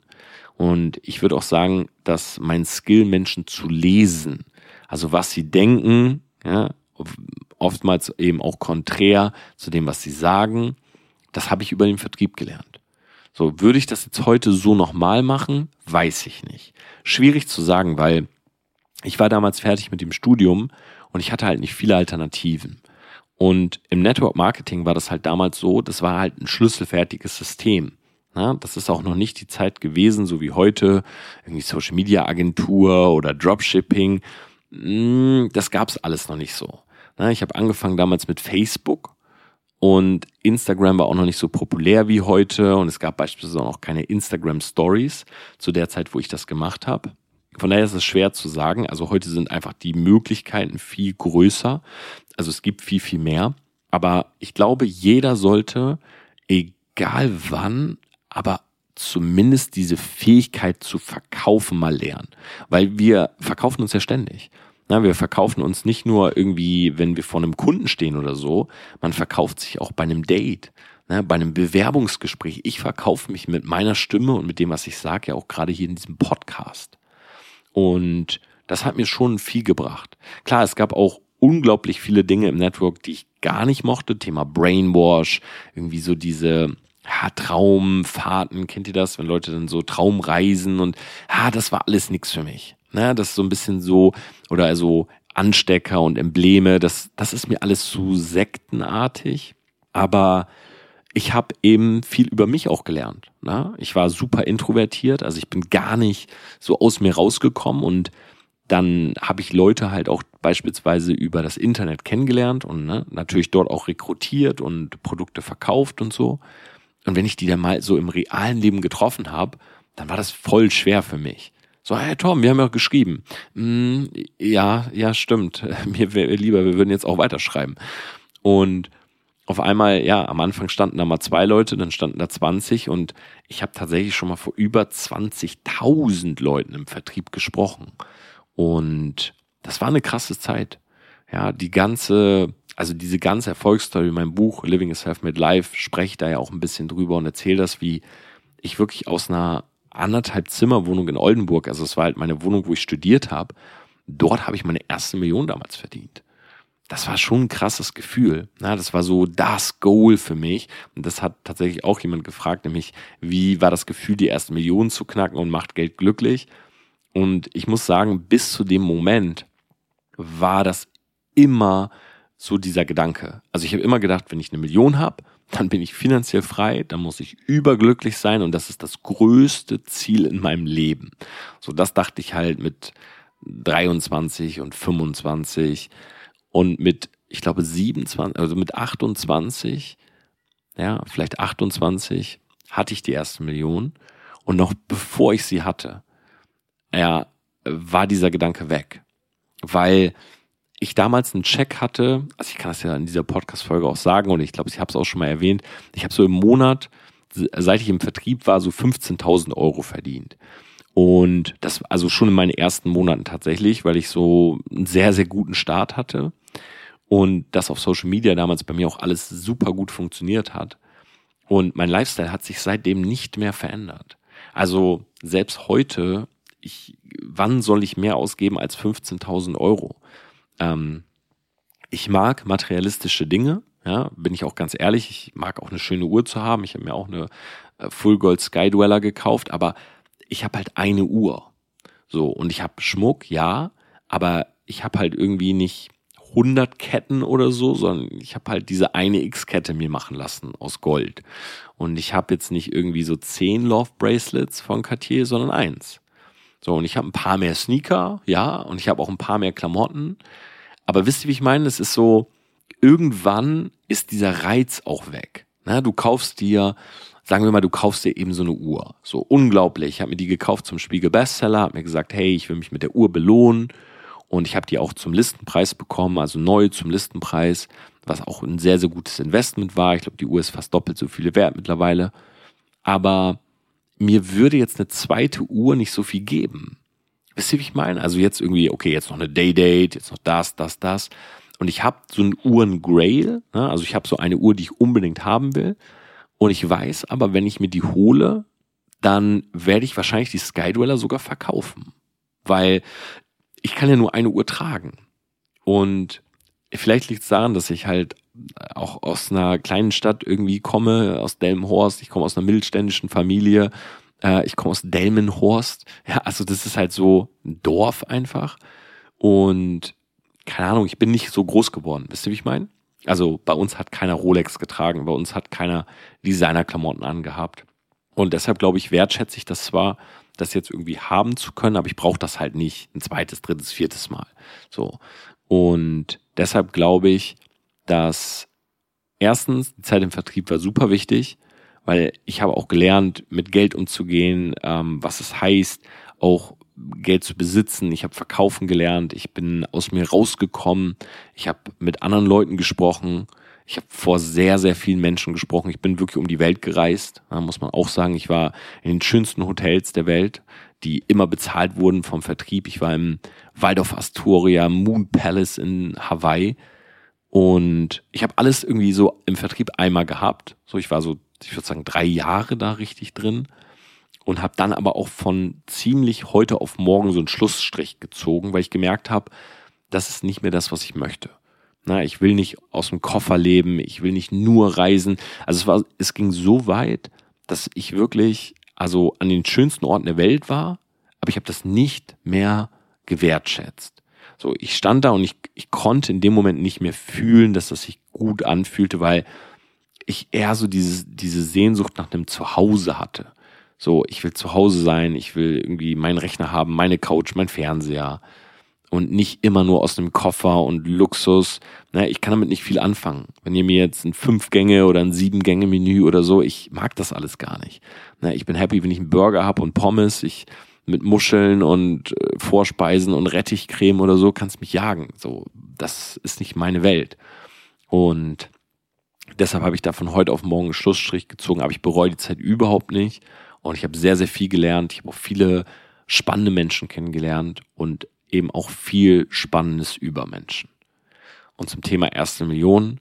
Und ich würde auch sagen, dass mein Skill, Menschen zu lesen, also was sie denken, ja, oftmals eben auch konträr zu dem, was sie sagen, das habe ich über den Vertrieb gelernt. So, würde ich das jetzt heute so nochmal machen? Weiß ich nicht. Schwierig zu sagen, weil ich war damals fertig mit dem Studium und ich hatte halt nicht viele Alternativen. Und im Network Marketing war das halt damals so, das war halt ein schlüsselfertiges System. Na, das ist auch noch nicht die Zeit gewesen, so wie heute, irgendwie Social Media Agentur oder Dropshipping. Hm, das gab's alles noch nicht so. Na, ich habe angefangen damals mit Facebook und Instagram war auch noch nicht so populär wie heute und es gab beispielsweise auch keine Instagram Stories zu der Zeit, wo ich das gemacht habe. Von daher ist es schwer zu sagen. Also heute sind einfach die Möglichkeiten viel größer. Also es gibt viel, viel mehr. Aber ich glaube, jeder sollte, egal wann, aber zumindest diese Fähigkeit zu verkaufen mal lernen. Weil wir verkaufen uns ja ständig. Na, wir verkaufen uns nicht nur irgendwie, wenn wir vor einem Kunden stehen oder so, man verkauft sich auch bei einem Date, na, bei einem Bewerbungsgespräch. Ich verkaufe mich mit meiner Stimme und mit dem, was ich sage, ja auch gerade hier in diesem Podcast. Und das hat mir schon viel gebracht. Klar, es gab auch unglaublich viele Dinge im Network, die ich gar nicht mochte. Thema Brainwash, irgendwie so diese ja, Traumfahrten, kennt ihr das, wenn Leute dann so Traumreisen und ja, das war alles nichts für mich. Ne, das ist so ein bisschen so, oder also Anstecker und Embleme, das, das ist mir alles zu sektenartig. Aber ich habe eben viel über mich auch gelernt. Ne? Ich war super introvertiert, also ich bin gar nicht so aus mir rausgekommen und dann habe ich Leute halt auch beispielsweise über das Internet kennengelernt und ne, natürlich dort auch rekrutiert und Produkte verkauft und so. Und wenn ich die dann mal so im realen Leben getroffen habe, dann war das voll schwer für mich. So, hey Tom, wir haben ja geschrieben. Mm, ja, ja, stimmt. Mir wäre lieber, wir würden jetzt auch weiterschreiben. Und auf einmal, ja, am Anfang standen da mal zwei Leute, dann standen da 20 und ich habe tatsächlich schon mal vor über 20.000 Leuten im Vertrieb gesprochen. Und das war eine krasse Zeit. Ja, die ganze also diese ganze Erfolgsstory, mein Buch Living a Self-Made Life, spreche da ja auch ein bisschen drüber und erzähle das, wie ich wirklich aus einer anderthalb Zimmerwohnung in Oldenburg, also es war halt meine Wohnung, wo ich studiert habe, dort habe ich meine erste Million damals verdient. Das war schon ein krasses Gefühl. Na, das war so das Goal für mich. Und das hat tatsächlich auch jemand gefragt, nämlich, wie war das Gefühl, die erste Million zu knacken und macht Geld glücklich? Und ich muss sagen, bis zu dem Moment war das immer so dieser Gedanke. Also ich habe immer gedacht, wenn ich eine Million habe, dann bin ich finanziell frei, dann muss ich überglücklich sein und das ist das größte Ziel in meinem Leben. So das dachte ich halt mit 23 und 25 und mit ich glaube 27, also mit 28, ja, vielleicht 28 hatte ich die erste Million und noch bevor ich sie hatte, ja, war dieser Gedanke weg, weil ich damals einen Check hatte, also ich kann das ja in dieser Podcast-Folge auch sagen und ich glaube, ich habe es auch schon mal erwähnt, ich habe so im Monat, seit ich im Vertrieb war, so 15.000 Euro verdient. Und das also schon in meinen ersten Monaten tatsächlich, weil ich so einen sehr, sehr guten Start hatte und das auf Social Media damals bei mir auch alles super gut funktioniert hat. Und mein Lifestyle hat sich seitdem nicht mehr verändert. Also selbst heute, ich, wann soll ich mehr ausgeben als 15.000 Euro? Ähm, ich mag materialistische Dinge, ja, bin ich auch ganz ehrlich. Ich mag auch eine schöne Uhr zu haben. Ich habe mir auch eine äh, Full Gold Sky Dweller gekauft, aber ich habe halt eine Uhr. So, und ich habe Schmuck, ja, aber ich habe halt irgendwie nicht 100 Ketten oder so, sondern ich habe halt diese eine X-Kette mir machen lassen aus Gold. Und ich habe jetzt nicht irgendwie so 10 Love Bracelets von Cartier, sondern eins. So, und ich habe ein paar mehr Sneaker, ja, und ich habe auch ein paar mehr Klamotten. Aber wisst ihr, wie ich meine? Es ist so, irgendwann ist dieser Reiz auch weg. Na, du kaufst dir, sagen wir mal, du kaufst dir eben so eine Uhr. So unglaublich. Ich habe mir die gekauft zum Spiegel Bestseller, habe mir gesagt, hey, ich will mich mit der Uhr belohnen. Und ich habe die auch zum Listenpreis bekommen, also neu zum Listenpreis, was auch ein sehr, sehr gutes Investment war. Ich glaube, die Uhr ist fast doppelt so viele wert mittlerweile. Aber mir würde jetzt eine zweite Uhr nicht so viel geben. Wisst ihr, wie ich meine? Also jetzt irgendwie, okay, jetzt noch eine Day-Date, jetzt noch das, das, das. Und ich habe so ein Uhren-Grail, ne? also ich habe so eine Uhr, die ich unbedingt haben will. Und ich weiß aber, wenn ich mir die hole, dann werde ich wahrscheinlich die Skydweller sogar verkaufen. Weil ich kann ja nur eine Uhr tragen. Und vielleicht liegt es daran, dass ich halt auch aus einer kleinen Stadt irgendwie komme, aus Delmenhorst, ich komme aus einer mittelständischen Familie, äh, ich komme aus Delmenhorst, ja, also das ist halt so ein Dorf einfach. Und keine Ahnung, ich bin nicht so groß geworden, wisst ihr, wie ich meine? Also bei uns hat keiner Rolex getragen, bei uns hat keiner Designerklamotten angehabt. Und deshalb glaube ich, wertschätze ich das zwar, das jetzt irgendwie haben zu können, aber ich brauche das halt nicht ein zweites, drittes, viertes Mal. So. Und deshalb glaube ich, dass erstens die Zeit im Vertrieb war super wichtig, weil ich habe auch gelernt, mit Geld umzugehen, ähm, was es heißt, auch Geld zu besitzen. Ich habe verkaufen gelernt. Ich bin aus mir rausgekommen. Ich habe mit anderen Leuten gesprochen. Ich habe vor sehr, sehr vielen Menschen gesprochen. Ich bin wirklich um die Welt gereist. Da muss man auch sagen, ich war in den schönsten Hotels der Welt, die immer bezahlt wurden vom Vertrieb. Ich war im Waldorf Astoria, Moon Palace in Hawaii. Und ich habe alles irgendwie so im Vertrieb einmal gehabt. So, ich war so, ich würde sagen, drei Jahre da richtig drin und habe dann aber auch von ziemlich heute auf morgen so einen Schlussstrich gezogen, weil ich gemerkt habe, das ist nicht mehr das, was ich möchte. Na, ich will nicht aus dem Koffer leben, ich will nicht nur reisen. Also es war, es ging so weit, dass ich wirklich also an den schönsten Orten der Welt war, aber ich habe das nicht mehr gewertschätzt. So, ich stand da und ich, ich konnte in dem Moment nicht mehr fühlen, dass das sich gut anfühlte, weil ich eher so diese, diese Sehnsucht nach einem Zuhause hatte. So, ich will zu Hause sein, ich will irgendwie meinen Rechner haben, meine Couch, mein Fernseher und nicht immer nur aus einem Koffer und Luxus. Na, ich kann damit nicht viel anfangen. Wenn ihr mir jetzt ein Fünf-Gänge oder ein Sieben-Gänge-Menü oder so, ich mag das alles gar nicht. Na, ich bin happy, wenn ich einen Burger habe und Pommes, ich mit Muscheln und äh, Vorspeisen und Rettichcreme oder so kannst mich jagen. So, das ist nicht meine Welt. Und deshalb habe ich da von heute auf morgen einen Schlussstrich gezogen, aber ich bereue die Zeit überhaupt nicht. Und ich habe sehr, sehr viel gelernt. Ich habe auch viele spannende Menschen kennengelernt und eben auch viel Spannendes über Menschen. Und zum Thema erste Million.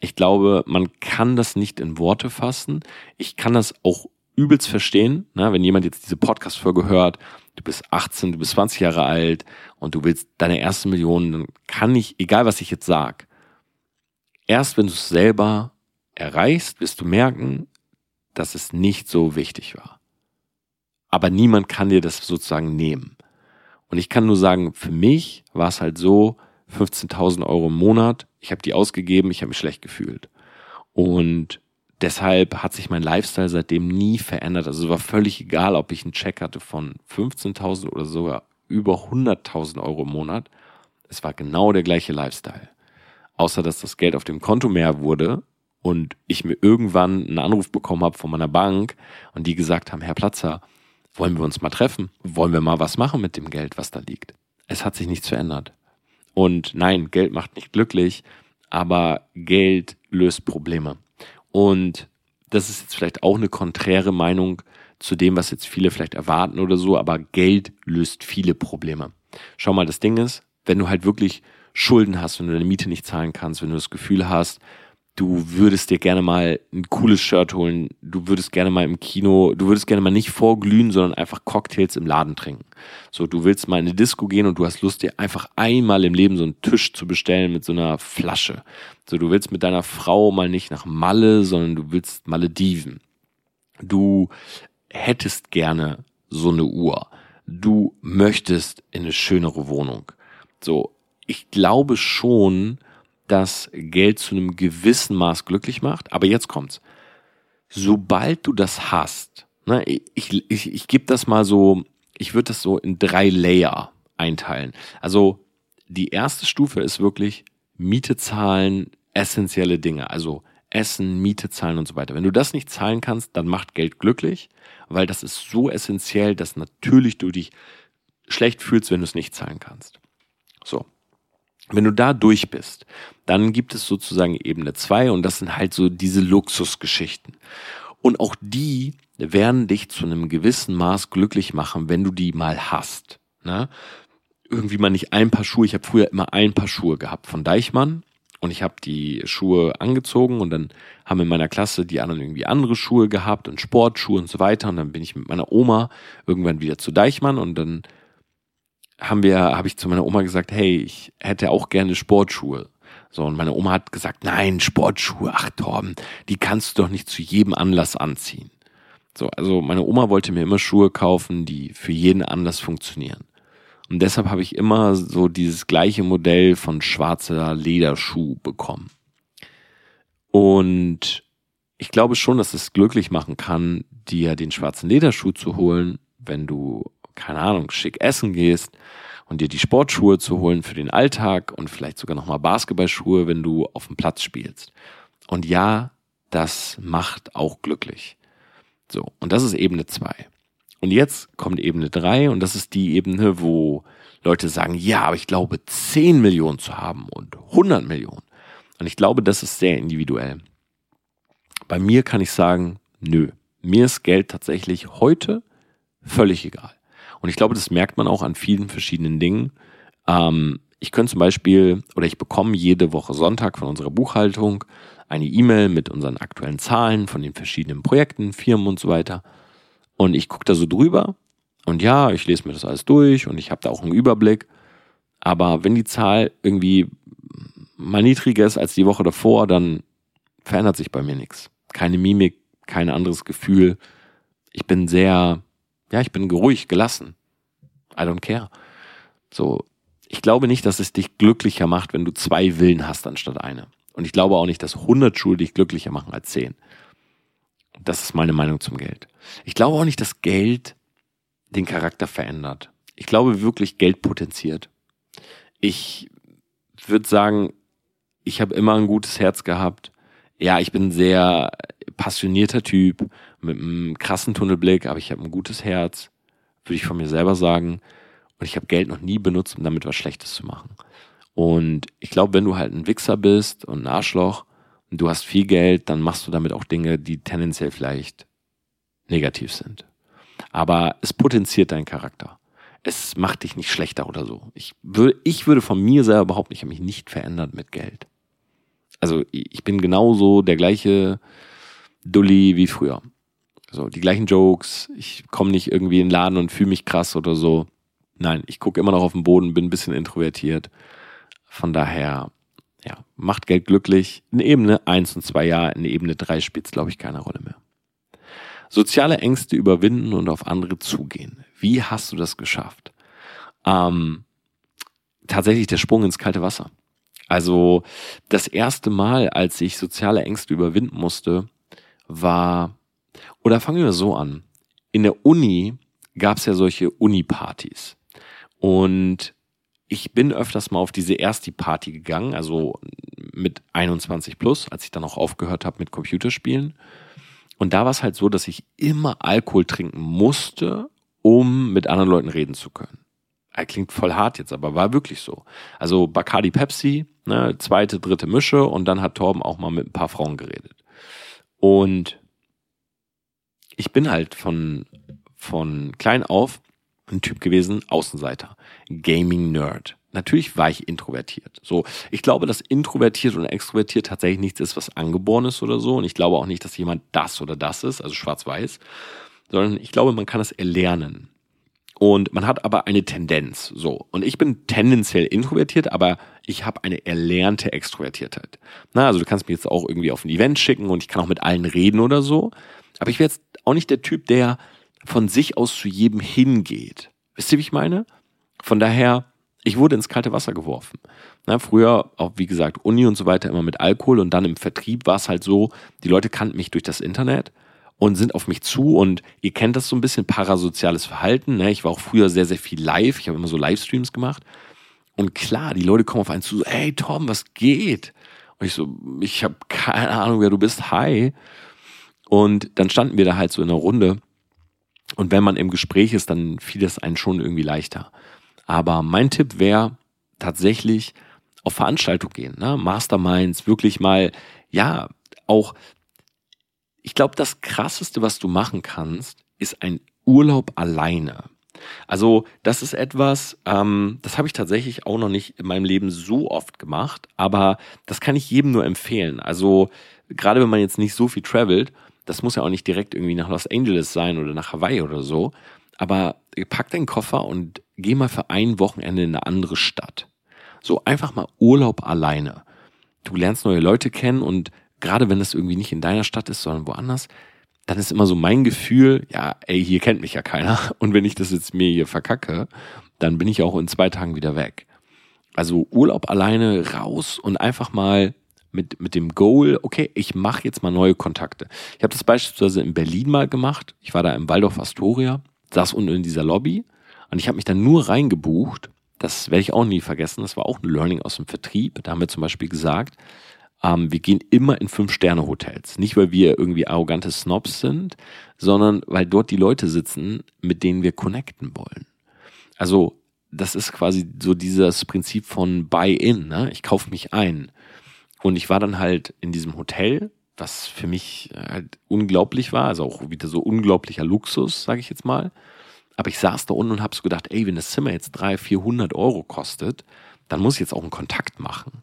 Ich glaube, man kann das nicht in Worte fassen. Ich kann das auch übelst verstehen, ne? wenn jemand jetzt diese Podcast-Folge hört, du bist 18, du bist 20 Jahre alt und du willst deine erste Million, dann kann ich, egal was ich jetzt sag, erst wenn du es selber erreichst, wirst du merken, dass es nicht so wichtig war aber niemand kann dir das sozusagen nehmen. Und ich kann nur sagen, für mich war es halt so, 15.000 Euro im Monat, ich habe die ausgegeben, ich habe mich schlecht gefühlt. Und deshalb hat sich mein Lifestyle seitdem nie verändert. Also es war völlig egal, ob ich einen Check hatte von 15.000 oder sogar über 100.000 Euro im Monat. Es war genau der gleiche Lifestyle. Außer dass das Geld auf dem Konto mehr wurde und ich mir irgendwann einen Anruf bekommen habe von meiner Bank und die gesagt haben, Herr Platzer, wollen wir uns mal treffen? Wollen wir mal was machen mit dem Geld, was da liegt? Es hat sich nichts verändert. Und nein, Geld macht nicht glücklich, aber Geld löst Probleme. Und das ist jetzt vielleicht auch eine konträre Meinung zu dem, was jetzt viele vielleicht erwarten oder so, aber Geld löst viele Probleme. Schau mal, das Ding ist, wenn du halt wirklich Schulden hast, wenn du deine Miete nicht zahlen kannst, wenn du das Gefühl hast, du würdest dir gerne mal ein cooles Shirt holen, du würdest gerne mal im Kino, du würdest gerne mal nicht vorglühen, sondern einfach Cocktails im Laden trinken. So, du willst mal in eine Disco gehen und du hast Lust, dir einfach einmal im Leben so einen Tisch zu bestellen mit so einer Flasche. So, du willst mit deiner Frau mal nicht nach Malle, sondern du willst Malediven. Du hättest gerne so eine Uhr. Du möchtest in eine schönere Wohnung. So, ich glaube schon, dass Geld zu einem gewissen Maß glücklich macht. Aber jetzt kommt's. Sobald du das hast, ne, ich, ich, ich, gebe das mal so, ich würde das so in drei Layer einteilen. Also die erste Stufe ist wirklich Miete zahlen, essentielle Dinge. Also Essen, Miete zahlen und so weiter. Wenn du das nicht zahlen kannst, dann macht Geld glücklich, weil das ist so essentiell, dass natürlich du dich schlecht fühlst, wenn du es nicht zahlen kannst. So. Wenn du da durch bist, dann gibt es sozusagen Ebene zwei und das sind halt so diese Luxusgeschichten. Und auch die werden dich zu einem gewissen Maß glücklich machen, wenn du die mal hast. Ne? Irgendwie mal nicht ein paar Schuhe. Ich habe früher immer ein paar Schuhe gehabt von Deichmann und ich habe die Schuhe angezogen und dann haben in meiner Klasse die anderen irgendwie andere Schuhe gehabt und Sportschuhe und so weiter und dann bin ich mit meiner Oma irgendwann wieder zu Deichmann und dann haben wir, habe ich zu meiner Oma gesagt, hey, ich hätte auch gerne Sportschuhe. So, und meine Oma hat gesagt, nein, Sportschuhe, ach Torben, die kannst du doch nicht zu jedem Anlass anziehen. So, also meine Oma wollte mir immer Schuhe kaufen, die für jeden Anlass funktionieren. Und deshalb habe ich immer so dieses gleiche Modell von schwarzer Lederschuh bekommen. Und ich glaube schon, dass es glücklich machen kann, dir den schwarzen Lederschuh zu holen, wenn du keine Ahnung, schick essen gehst und dir die Sportschuhe zu holen für den Alltag und vielleicht sogar nochmal Basketballschuhe, wenn du auf dem Platz spielst. Und ja, das macht auch glücklich. So, und das ist Ebene zwei. Und jetzt kommt Ebene 3 und das ist die Ebene, wo Leute sagen, ja, aber ich glaube 10 Millionen zu haben und 100 Millionen. Und ich glaube, das ist sehr individuell. Bei mir kann ich sagen, nö, mir ist Geld tatsächlich heute völlig egal. Und ich glaube, das merkt man auch an vielen verschiedenen Dingen. Ähm, ich könnte zum Beispiel, oder ich bekomme jede Woche Sonntag von unserer Buchhaltung eine E-Mail mit unseren aktuellen Zahlen von den verschiedenen Projekten, Firmen und so weiter. Und ich gucke da so drüber und ja, ich lese mir das alles durch und ich habe da auch einen Überblick. Aber wenn die Zahl irgendwie mal niedriger ist als die Woche davor, dann verändert sich bei mir nichts. Keine Mimik, kein anderes Gefühl. Ich bin sehr, ja, ich bin ruhig, gelassen. I don't care. So, ich glaube nicht, dass es dich glücklicher macht, wenn du zwei Willen hast anstatt eine. Und ich glaube auch nicht, dass 100 Schuhe dich glücklicher machen als 10. Das ist meine Meinung zum Geld. Ich glaube auch nicht, dass Geld den Charakter verändert. Ich glaube wirklich, Geld potenziert. Ich würde sagen, ich habe immer ein gutes Herz gehabt. Ja, ich bin sehr passionierter Typ mit einem krassen Tunnelblick, aber ich habe ein gutes Herz, würde ich von mir selber sagen. Und ich habe Geld noch nie benutzt, um damit was Schlechtes zu machen. Und ich glaube, wenn du halt ein Wichser bist und ein Arschloch und du hast viel Geld, dann machst du damit auch Dinge, die tendenziell vielleicht negativ sind. Aber es potenziert deinen Charakter. Es macht dich nicht schlechter oder so. Ich würde, ich würde von mir selber behaupten, ich habe mich nicht verändert mit Geld. Also ich bin genauso der gleiche Dulli wie früher. So, die gleichen Jokes. Ich komme nicht irgendwie in den Laden und fühle mich krass oder so. Nein, ich gucke immer noch auf den Boden, bin ein bisschen introvertiert. Von daher, ja, macht Geld glücklich. In Ebene 1 und 2 ja, in Ebene 3 spielt es, glaube ich, keine Rolle mehr. Soziale Ängste überwinden und auf andere zugehen. Wie hast du das geschafft? Ähm, tatsächlich der Sprung ins kalte Wasser. Also das erste Mal, als ich soziale Ängste überwinden musste, war, oder fangen wir so an. In der Uni gab es ja solche Uni-Partys. Und ich bin öfters mal auf diese Ersti-Party gegangen, also mit 21 plus, als ich dann auch aufgehört habe mit Computerspielen. Und da war es halt so, dass ich immer Alkohol trinken musste, um mit anderen Leuten reden zu können. Er klingt voll hart jetzt, aber war wirklich so. Also Bacardi Pepsi, ne, zweite, dritte Mische und dann hat Torben auch mal mit ein paar Frauen geredet. Und ich bin halt von, von klein auf ein Typ gewesen, Außenseiter, Gaming-Nerd. Natürlich war ich introvertiert. So, ich glaube, dass introvertiert und extrovertiert tatsächlich nichts ist, was angeboren ist oder so. Und ich glaube auch nicht, dass jemand das oder das ist, also schwarz-weiß, sondern ich glaube, man kann das erlernen. Und man hat aber eine Tendenz. So. Und ich bin tendenziell introvertiert, aber ich habe eine erlernte Extrovertiertheit. Na, also du kannst mich jetzt auch irgendwie auf ein Event schicken und ich kann auch mit allen reden oder so. Aber ich wäre jetzt auch nicht der Typ, der von sich aus zu jedem hingeht. Wisst ihr, wie ich meine? Von daher, ich wurde ins kalte Wasser geworfen. Na, früher, auch wie gesagt, Uni und so weiter immer mit Alkohol und dann im Vertrieb war es halt so, die Leute kannten mich durch das Internet und sind auf mich zu und ihr kennt das so ein bisschen parasoziales Verhalten. Ne? Ich war auch früher sehr, sehr viel live. Ich habe immer so Livestreams gemacht. Und klar, die Leute kommen auf einen zu, so, hey Tom, was geht? Und ich so, ich habe keine Ahnung, wer du bist. Hi. Und dann standen wir da halt so in einer Runde und wenn man im Gespräch ist, dann fiel es einen schon irgendwie leichter. Aber mein Tipp wäre tatsächlich auf Veranstaltungen gehen, ne? Masterminds, wirklich mal, ja, auch, ich glaube, das krasseste, was du machen kannst, ist ein Urlaub alleine. Also das ist etwas, ähm, das habe ich tatsächlich auch noch nicht in meinem Leben so oft gemacht, aber das kann ich jedem nur empfehlen. Also gerade wenn man jetzt nicht so viel travelt, das muss ja auch nicht direkt irgendwie nach Los Angeles sein oder nach Hawaii oder so. Aber pack deinen Koffer und geh mal für ein Wochenende in eine andere Stadt. So einfach mal Urlaub alleine. Du lernst neue Leute kennen und gerade wenn das irgendwie nicht in deiner Stadt ist, sondern woanders, dann ist immer so mein Gefühl, ja, ey, hier kennt mich ja keiner. Und wenn ich das jetzt mir hier verkacke, dann bin ich auch in zwei Tagen wieder weg. Also Urlaub alleine raus und einfach mal mit, mit dem Goal, okay, ich mache jetzt mal neue Kontakte. Ich habe das beispielsweise in Berlin mal gemacht. Ich war da im Waldorf Astoria, saß unten in dieser Lobby und ich habe mich dann nur reingebucht. Das werde ich auch nie vergessen. Das war auch ein Learning aus dem Vertrieb. Da haben wir zum Beispiel gesagt, ähm, wir gehen immer in Fünf-Sterne-Hotels. Nicht, weil wir irgendwie arrogante Snobs sind, sondern weil dort die Leute sitzen, mit denen wir connecten wollen. Also, das ist quasi so dieses Prinzip von Buy-in. Ne? Ich kaufe mich ein. Und ich war dann halt in diesem Hotel, was für mich halt unglaublich war, also auch wieder so unglaublicher Luxus, sage ich jetzt mal. Aber ich saß da unten und habe so gedacht, ey, wenn das Zimmer jetzt 300, 400 Euro kostet, dann muss ich jetzt auch einen Kontakt machen.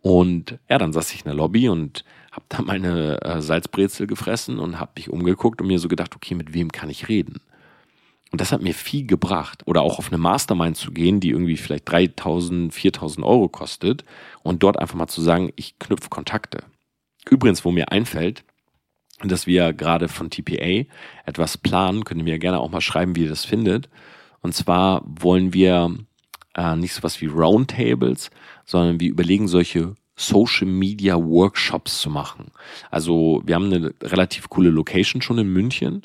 Und ja, dann saß ich in der Lobby und habe da meine äh, Salzbrezel gefressen und habe mich umgeguckt und mir so gedacht, okay, mit wem kann ich reden? Und das hat mir viel gebracht. Oder auch auf eine Mastermind zu gehen, die irgendwie vielleicht 3000, 4000 Euro kostet und dort einfach mal zu sagen, ich knüpfe Kontakte. Übrigens, wo mir einfällt, dass wir gerade von TPA etwas planen, könnt ihr mir gerne auch mal schreiben, wie ihr das findet. Und zwar wollen wir äh, nicht so was wie Roundtables, sondern wir überlegen solche Social Media Workshops zu machen. Also wir haben eine relativ coole Location schon in München.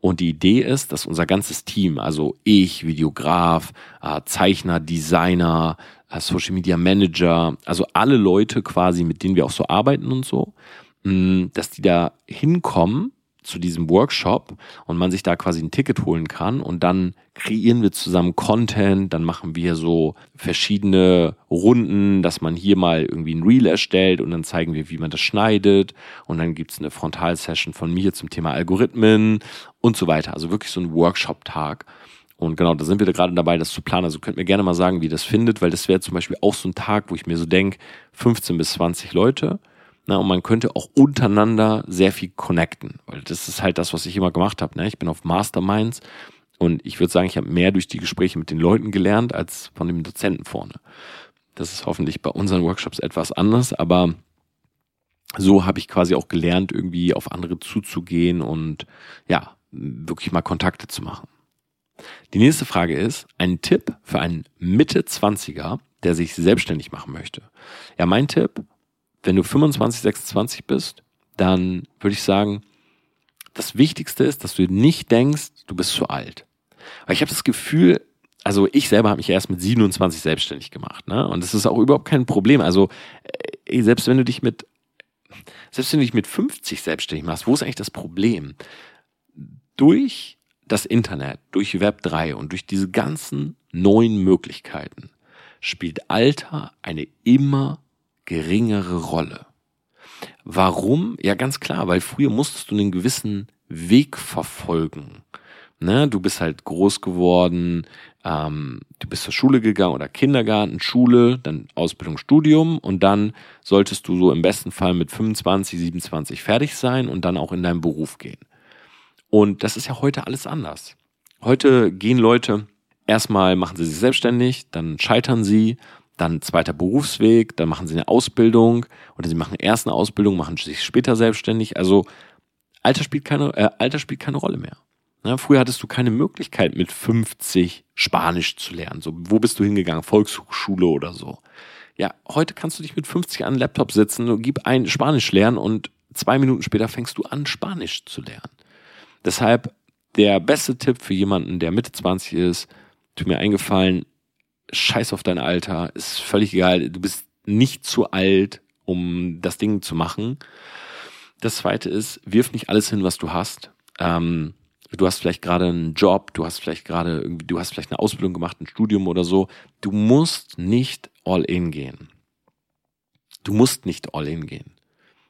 Und die Idee ist, dass unser ganzes Team, also ich, Videograf, äh, Zeichner, Designer, äh, Social Media Manager, also alle Leute quasi, mit denen wir auch so arbeiten und so, mh, dass die da hinkommen zu diesem Workshop und man sich da quasi ein Ticket holen kann und dann kreieren wir zusammen Content, dann machen wir so verschiedene Runden, dass man hier mal irgendwie ein Reel erstellt und dann zeigen wir, wie man das schneidet und dann gibt's eine Frontalsession von mir zum Thema Algorithmen und so weiter. Also wirklich so ein Workshop-Tag. Und genau, da sind wir da gerade dabei, das zu planen. Also könnt mir gerne mal sagen, wie ihr das findet, weil das wäre zum Beispiel auch so ein Tag, wo ich mir so denke, 15 bis 20 Leute na, und man könnte auch untereinander sehr viel connecten, weil das ist halt das, was ich immer gemacht habe. Ne? Ich bin auf Masterminds und ich würde sagen, ich habe mehr durch die Gespräche mit den Leuten gelernt als von dem Dozenten vorne. Das ist hoffentlich bei unseren Workshops etwas anders, aber so habe ich quasi auch gelernt, irgendwie auf andere zuzugehen und ja, wirklich mal Kontakte zu machen. Die nächste Frage ist, ein Tipp für einen Mitte 20er, der sich selbstständig machen möchte. Ja, mein Tipp, wenn du 25, 26 bist, dann würde ich sagen, das Wichtigste ist, dass du nicht denkst, du bist zu alt. Weil ich habe das Gefühl, also ich selber habe mich erst mit 27 selbstständig gemacht, ne? Und das ist auch überhaupt kein Problem. Also ey, selbst wenn du dich mit selbst wenn du dich mit 50 selbstständig machst, wo ist eigentlich das Problem? Durch das Internet, durch Web 3 und durch diese ganzen neuen Möglichkeiten spielt Alter eine immer geringere Rolle. Warum? Ja, ganz klar, weil früher musstest du einen gewissen Weg verfolgen. Ne? Du bist halt groß geworden, ähm, du bist zur Schule gegangen oder Kindergarten, Schule, dann Ausbildung, Studium und dann solltest du so im besten Fall mit 25, 27 fertig sein und dann auch in deinen Beruf gehen. Und das ist ja heute alles anders. Heute gehen Leute, erstmal machen sie sich selbstständig, dann scheitern sie dann zweiter Berufsweg, dann machen sie eine Ausbildung oder sie machen erst eine Ausbildung, machen sich später selbstständig. Also Alter spielt keine, äh, Alter spielt keine Rolle mehr. Na, früher hattest du keine Möglichkeit mit 50 Spanisch zu lernen. So, wo bist du hingegangen? Volkshochschule oder so. Ja, heute kannst du dich mit 50 an den Laptop setzen und gib ein Spanisch lernen und zwei Minuten später fängst du an, Spanisch zu lernen. Deshalb der beste Tipp für jemanden, der Mitte 20 ist, tut mir eingefallen, scheiß auf dein Alter, ist völlig egal. Du bist nicht zu alt, um das Ding zu machen. Das zweite ist, wirf nicht alles hin, was du hast. Ähm, du hast vielleicht gerade einen Job, du hast vielleicht gerade irgendwie, du hast vielleicht eine Ausbildung gemacht, ein Studium oder so. Du musst nicht all in gehen. Du musst nicht all in gehen.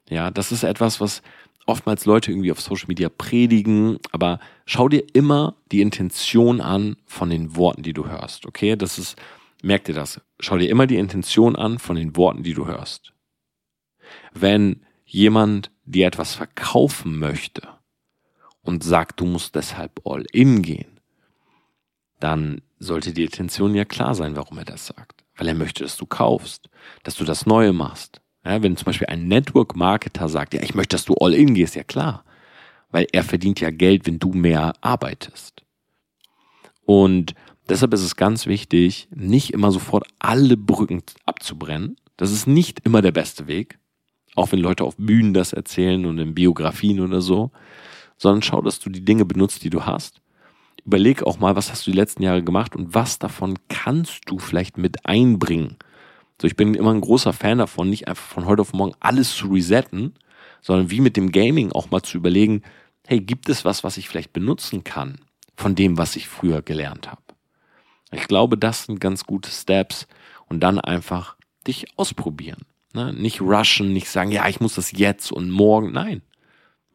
Ja, das ist etwas, was oftmals Leute irgendwie auf Social Media predigen, aber schau dir immer die Intention an von den Worten, die du hörst. Okay, das ist, merk dir das. Schau dir immer die Intention an von den Worten, die du hörst. Wenn jemand dir etwas verkaufen möchte und sagt, du musst deshalb all in gehen, dann sollte die Intention ja klar sein, warum er das sagt. Weil er möchte, dass du kaufst, dass du das Neue machst, ja, wenn zum Beispiel ein Network-Marketer sagt, ja, ich möchte, dass du all in gehst, ja klar. Weil er verdient ja Geld, wenn du mehr arbeitest. Und deshalb ist es ganz wichtig, nicht immer sofort alle Brücken abzubrennen. Das ist nicht immer der beste Weg. Auch wenn Leute auf Bühnen das erzählen und in Biografien oder so. Sondern schau, dass du die Dinge benutzt, die du hast. Überleg auch mal, was hast du die letzten Jahre gemacht und was davon kannst du vielleicht mit einbringen So, ich bin immer ein großer Fan davon, nicht einfach von heute auf morgen alles zu resetten, sondern wie mit dem Gaming auch mal zu überlegen, hey, gibt es was, was ich vielleicht benutzen kann von dem, was ich früher gelernt habe? Ich glaube, das sind ganz gute Steps und dann einfach dich ausprobieren. Ne? Nicht rushen, nicht sagen, ja, ich muss das jetzt und morgen. Nein,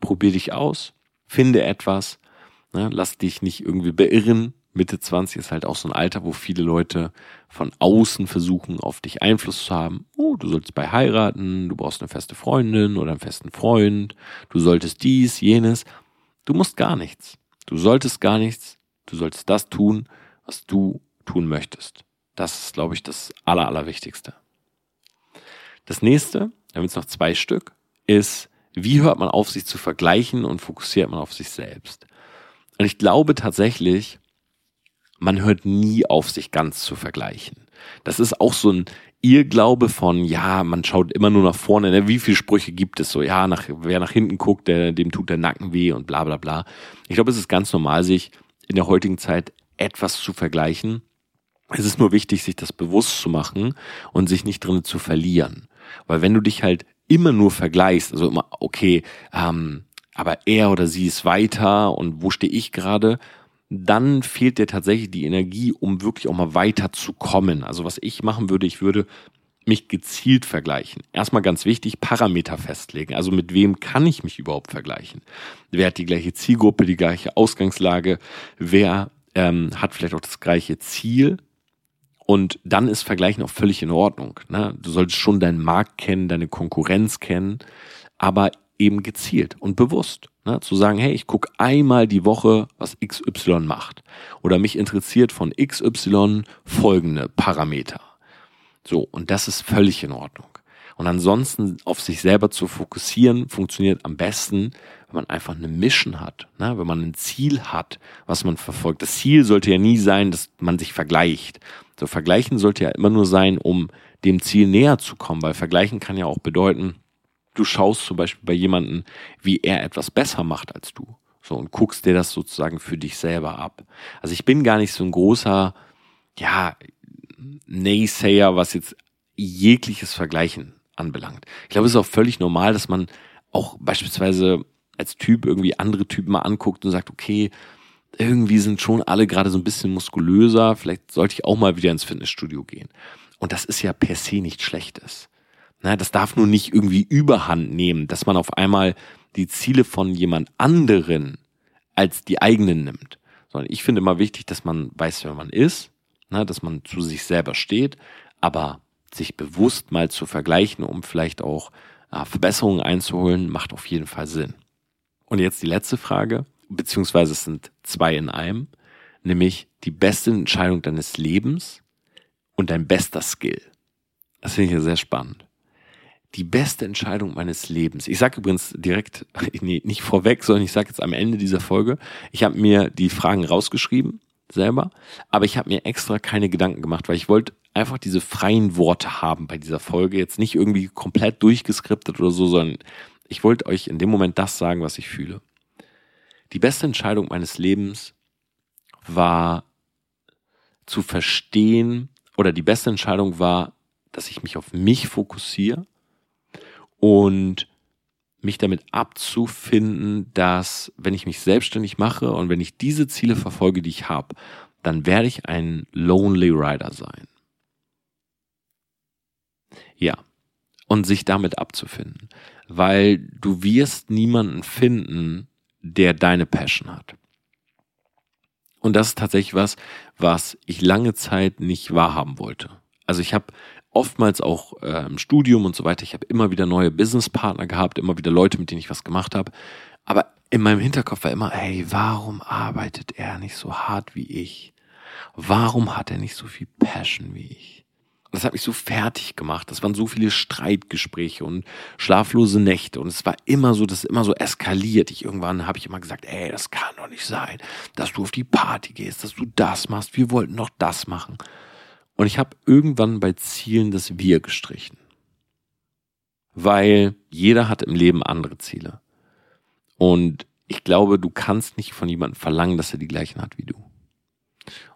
probier dich aus, finde etwas, ne? lass dich nicht irgendwie beirren. Mitte 20 ist halt auch so ein Alter, wo viele Leute von außen versuchen, auf dich Einfluss zu haben. Oh, du sollst bei heiraten, du brauchst eine feste Freundin oder einen festen Freund, du solltest dies, jenes. Du musst gar nichts. Du solltest gar nichts. Du solltest das tun, was du tun möchtest. Das ist, glaube ich, das Aller, Allerwichtigste. Das nächste, da haben noch zwei Stück, ist, wie hört man auf, sich zu vergleichen und fokussiert man auf sich selbst? Und ich glaube tatsächlich, man hört nie auf, sich ganz zu vergleichen. Das ist auch so ein Irrglaube von, ja, man schaut immer nur nach vorne. Ne? Wie viele Sprüche gibt es so? Ja, nach, wer nach hinten guckt, der, dem tut der Nacken weh und bla bla bla. Ich glaube, es ist ganz normal, sich in der heutigen Zeit etwas zu vergleichen. Es ist nur wichtig, sich das bewusst zu machen und sich nicht drin zu verlieren. Weil wenn du dich halt immer nur vergleichst, also immer, okay, ähm, aber er oder sie ist weiter und wo stehe ich gerade, dann fehlt dir tatsächlich die Energie, um wirklich auch mal weiter zu kommen. Also was ich machen würde, ich würde mich gezielt vergleichen. Erstmal ganz wichtig, Parameter festlegen. Also mit wem kann ich mich überhaupt vergleichen? Wer hat die gleiche Zielgruppe, die gleiche Ausgangslage? Wer ähm, hat vielleicht auch das gleiche Ziel? Und dann ist Vergleichen auch völlig in Ordnung. Ne? Du solltest schon deinen Markt kennen, deine Konkurrenz kennen, aber eben gezielt und bewusst. Ne? Zu sagen, hey, ich gucke einmal die Woche, was XY macht. Oder mich interessiert von XY folgende Parameter. So, und das ist völlig in Ordnung. Und ansonsten auf sich selber zu fokussieren, funktioniert am besten, wenn man einfach eine Mission hat, ne? wenn man ein Ziel hat, was man verfolgt. Das Ziel sollte ja nie sein, dass man sich vergleicht, so vergleichen sollte ja immer nur sein, um dem Ziel näher zu kommen, weil vergleichen kann ja auch bedeuten, du schaust zum Beispiel bei jemandem, wie er etwas besser macht als du. So und guckst dir das sozusagen für dich selber ab. Also ich bin gar nicht so ein großer, ja, Naysayer, was jetzt jegliches Vergleichen anbelangt. Ich glaube, es ist auch völlig normal, dass man auch beispielsweise als Typ irgendwie andere Typen mal anguckt und sagt, okay, irgendwie sind schon alle gerade so ein bisschen muskulöser, vielleicht sollte ich auch mal wieder ins Fitnessstudio gehen. Und das ist ja per se nichts Schlechtes. Na, das darf nur nicht irgendwie überhand nehmen, dass man auf einmal die Ziele von jemand anderen als die eigenen nimmt. Sondern ich finde immer wichtig, dass man weiß, wer man ist, na, dass man zu sich selber steht, aber sich bewusst mal zu vergleichen, um vielleicht auch äh, Verbesserungen einzuholen, macht auf jeden Fall Sinn. Und jetzt die letzte Frage beziehungsweise es sind zwei in einem, nämlich die beste Entscheidung deines Lebens und dein bester Skill. Das finde ich ja sehr spannend. Die beste Entscheidung meines Lebens. Ich sage übrigens direkt, nee, nicht vorweg, sondern ich sage jetzt am Ende dieser Folge, ich habe mir die Fragen rausgeschrieben selber, aber ich habe mir extra keine Gedanken gemacht, weil ich wollte einfach diese freien Worte haben bei dieser Folge, jetzt nicht irgendwie komplett durchgeskriptet oder so, sondern ich wollte euch in dem Moment das sagen, was ich fühle. Die beste Entscheidung meines Lebens war zu verstehen oder die beste Entscheidung war, dass ich mich auf mich fokussiere und mich damit abzufinden, dass wenn ich mich selbstständig mache und wenn ich diese Ziele verfolge, die ich habe, dann werde ich ein Lonely Rider sein. Ja, und sich damit abzufinden, weil du wirst niemanden finden, der deine Passion hat. Und das ist tatsächlich was, was ich lange Zeit nicht wahrhaben wollte. Also ich habe oftmals auch äh, im Studium und so weiter, ich habe immer wieder neue Businesspartner gehabt, immer wieder Leute, mit denen ich was gemacht habe. Aber in meinem Hinterkopf war immer, hey, warum arbeitet er nicht so hart wie ich? Warum hat er nicht so viel Passion wie ich? das hat mich so fertig gemacht. Das waren so viele Streitgespräche und schlaflose Nächte. Und es war immer so, das ist immer so eskaliert. Ich irgendwann habe ich immer gesagt, ey, das kann doch nicht sein, dass du auf die Party gehst, dass du das machst. Wir wollten doch das machen. Und ich habe irgendwann bei Zielen das Wir gestrichen. Weil jeder hat im Leben andere Ziele. Und ich glaube, du kannst nicht von jemandem verlangen, dass er die gleichen hat wie du.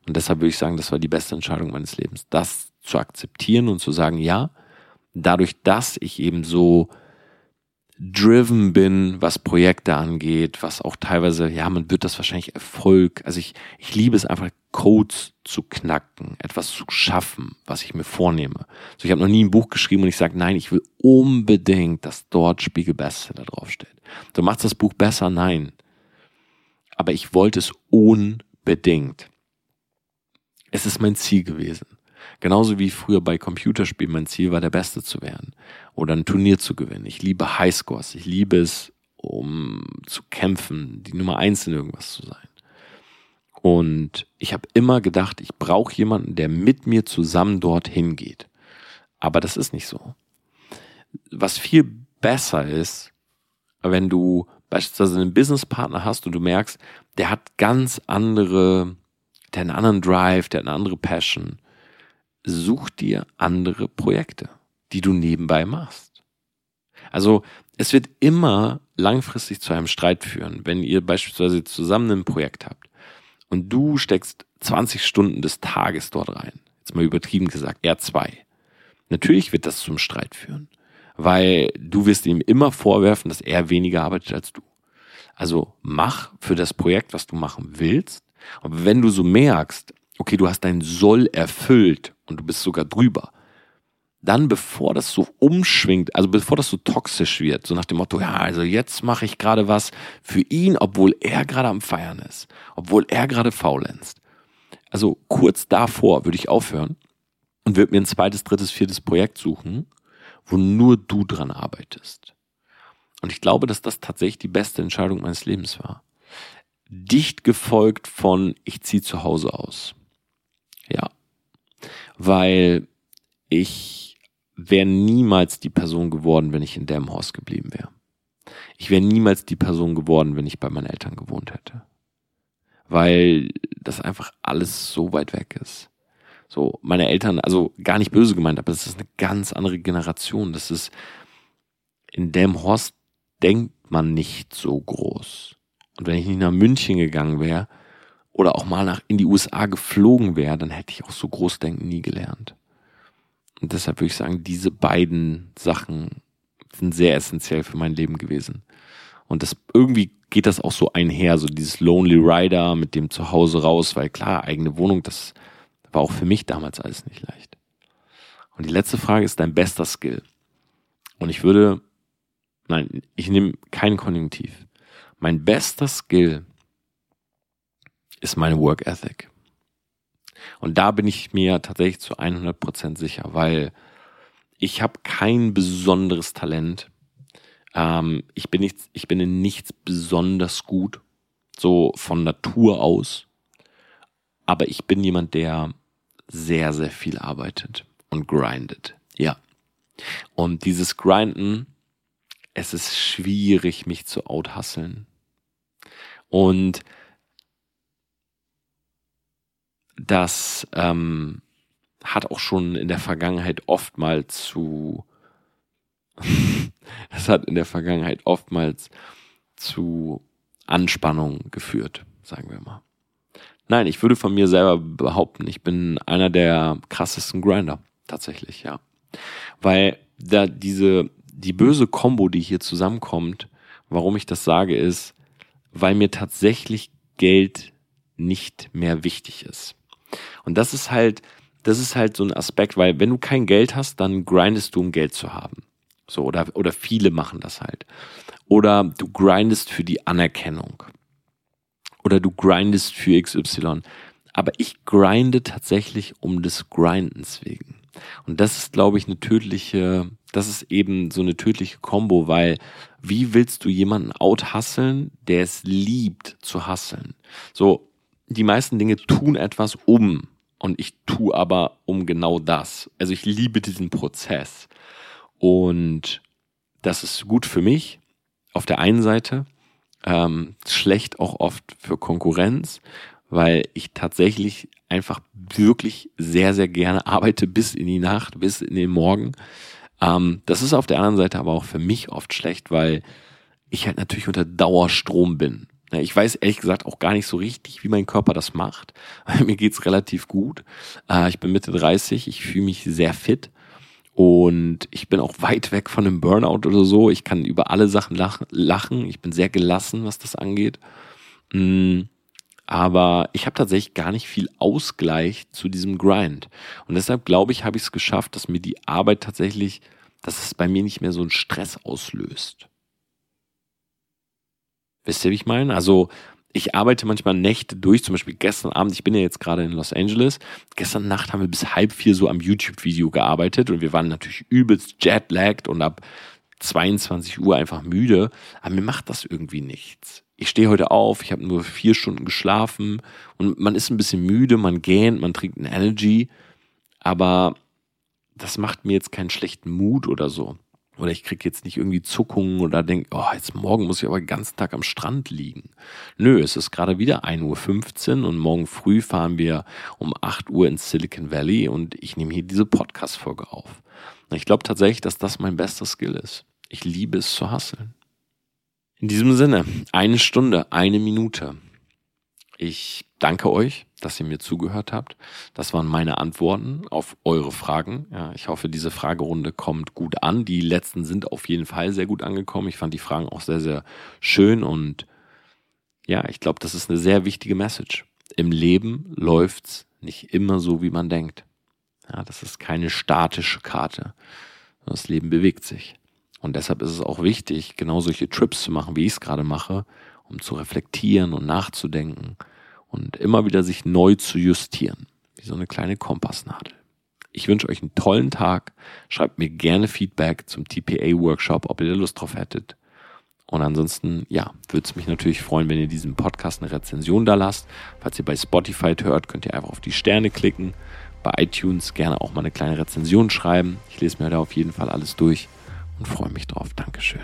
Und deshalb würde ich sagen, das war die beste Entscheidung meines Lebens, das zu akzeptieren und zu sagen, ja, dadurch, dass ich eben so driven bin, was Projekte angeht, was auch teilweise, ja, man wird das wahrscheinlich Erfolg. Also ich, ich liebe es einfach, Codes zu knacken, etwas zu schaffen, was ich mir vornehme. So, ich habe noch nie ein Buch geschrieben und ich sage, nein, ich will unbedingt, dass dort Spiegel Bestseller draufsteht. Du machst das Buch besser? Nein. Aber ich wollte es unbedingt. Es ist mein Ziel gewesen. Genauso wie früher bei Computerspielen mein Ziel war, der Beste zu werden oder ein Turnier zu gewinnen. Ich liebe Highscores. Ich liebe es, um zu kämpfen, die Nummer eins in irgendwas zu sein. Und ich habe immer gedacht, ich brauche jemanden, der mit mir zusammen dorthin geht. Aber das ist nicht so. Was viel besser ist, wenn du beispielsweise einen Businesspartner hast und du merkst, der hat ganz andere, der hat einen anderen Drive, der hat eine andere Passion such dir andere Projekte, die du nebenbei machst. Also es wird immer langfristig zu einem Streit führen, wenn ihr beispielsweise zusammen ein Projekt habt und du steckst 20 Stunden des Tages dort rein. Jetzt mal übertrieben gesagt, er zwei. Natürlich wird das zum Streit führen, weil du wirst ihm immer vorwerfen, dass er weniger arbeitet als du. Also mach für das Projekt, was du machen willst. Und wenn du so merkst, okay, du hast dein Soll erfüllt und du bist sogar drüber, dann bevor das so umschwingt, also bevor das so toxisch wird, so nach dem Motto, ja, also jetzt mache ich gerade was für ihn, obwohl er gerade am Feiern ist, obwohl er gerade faulenzt. Also kurz davor würde ich aufhören und würde mir ein zweites, drittes, viertes Projekt suchen, wo nur du dran arbeitest. Und ich glaube, dass das tatsächlich die beste Entscheidung meines Lebens war. Dicht gefolgt von ich ziehe zu Hause aus. Ja. Weil ich wäre niemals die Person geworden, wenn ich in Delmenhorst geblieben wäre. Ich wäre niemals die Person geworden, wenn ich bei meinen Eltern gewohnt hätte. Weil das einfach alles so weit weg ist. So, meine Eltern, also gar nicht böse gemeint, aber das ist eine ganz andere Generation. Das ist, in Delmenhorst denkt man nicht so groß. Und wenn ich nicht nach München gegangen wäre, oder auch mal nach in die USA geflogen wäre, dann hätte ich auch so Großdenken nie gelernt. Und deshalb würde ich sagen, diese beiden Sachen sind sehr essentiell für mein Leben gewesen. Und das irgendwie geht das auch so einher, so dieses Lonely Rider mit dem Zuhause raus, weil klar, eigene Wohnung, das war auch für mich damals alles nicht leicht. Und die letzte Frage ist dein bester Skill. Und ich würde, nein, ich nehme kein Konjunktiv. Mein bester Skill ist meine Work Ethic. Und da bin ich mir tatsächlich zu 100% sicher, weil ich habe kein besonderes Talent. Ähm, ich, bin nichts, ich bin in nichts besonders gut, so von Natur aus. Aber ich bin jemand, der sehr, sehr viel arbeitet und grindet. Ja. Und dieses Grinden, es ist schwierig, mich zu outhusseln. Und das ähm, hat auch schon in der Vergangenheit oftmals zu das hat in der Vergangenheit oftmals zu Anspannung geführt, sagen wir mal. Nein, ich würde von mir selber behaupten, ich bin einer der krassesten Grinder, tatsächlich, ja. Weil da diese, die böse Combo, die hier zusammenkommt, warum ich das sage, ist, weil mir tatsächlich Geld nicht mehr wichtig ist. Und das ist halt, das ist halt so ein Aspekt, weil wenn du kein Geld hast, dann grindest du, um Geld zu haben. So, oder, oder viele machen das halt. Oder du grindest für die Anerkennung. Oder du grindest für XY. Aber ich grinde tatsächlich um des Grindens wegen. Und das ist, glaube ich, eine tödliche, das ist eben so eine tödliche Combo, weil wie willst du jemanden outhasseln, der es liebt zu hasseln? So, die meisten Dinge tun etwas um und ich tue aber um genau das. Also ich liebe diesen Prozess und das ist gut für mich auf der einen Seite, ähm, schlecht auch oft für Konkurrenz, weil ich tatsächlich einfach wirklich sehr, sehr gerne arbeite bis in die Nacht, bis in den Morgen. Ähm, das ist auf der anderen Seite aber auch für mich oft schlecht, weil ich halt natürlich unter Dauerstrom bin. Ich weiß ehrlich gesagt auch gar nicht so richtig, wie mein Körper das macht. Mir geht's relativ gut. Äh, ich bin Mitte 30, ich fühle mich sehr fit und ich bin auch weit weg von einem Burnout oder so. Ich kann über alle Sachen lachen. Ich bin sehr gelassen, was das angeht. Mm, aber ich habe tatsächlich gar nicht viel Ausgleich zu diesem Grind. Und deshalb glaube ich, habe ich es geschafft, dass mir die Arbeit tatsächlich, dass es bei mir nicht mehr so einen Stress auslöst. Wisst ihr, wie ich meine? Also ich arbeite manchmal Nächte durch, zum Beispiel gestern Abend, ich bin ja jetzt gerade in Los Angeles, gestern Nacht haben wir bis halb vier so am YouTube-Video gearbeitet und wir waren natürlich übelst jetlagged und ab 22 Uhr einfach müde, aber mir macht das irgendwie nichts. Ich stehe heute auf, ich habe nur vier Stunden geschlafen und man ist ein bisschen müde, man gähnt, man trinkt ein Energy, aber das macht mir jetzt keinen schlechten Mut oder so. Oder ich kriege jetzt nicht irgendwie Zuckungen oder denke, oh, jetzt morgen muss ich aber den ganzen Tag am Strand liegen. Nö, es ist gerade wieder 1.15 Uhr und morgen früh fahren wir um 8 Uhr ins Silicon Valley und ich nehme hier diese Podcast-Folge auf. Ich glaube tatsächlich, dass das mein bester Skill ist. Ich liebe es zu hasseln. In diesem Sinne, eine Stunde, eine Minute. Ich danke euch, dass ihr mir zugehört habt. Das waren meine Antworten auf eure Fragen. Ja, ich hoffe, diese Fragerunde kommt gut an. Die letzten sind auf jeden Fall sehr gut angekommen. Ich fand die Fragen auch sehr, sehr schön und ja, ich glaube, das ist eine sehr wichtige Message. Im Leben läuft's nicht immer so, wie man denkt. Ja, das ist keine statische Karte. Das Leben bewegt sich. Und deshalb ist es auch wichtig, genau solche Trips zu machen, wie ich es gerade mache, um zu reflektieren und nachzudenken und immer wieder sich neu zu justieren, wie so eine kleine Kompassnadel. Ich wünsche euch einen tollen Tag. Schreibt mir gerne Feedback zum TPA-Workshop, ob ihr da Lust drauf hättet. Und ansonsten, ja, würde es mich natürlich freuen, wenn ihr diesem Podcast eine Rezension da lasst. Falls ihr bei Spotify hört, könnt ihr einfach auf die Sterne klicken. Bei iTunes gerne auch mal eine kleine Rezension schreiben. Ich lese mir da auf jeden Fall alles durch und freue mich drauf. Dankeschön.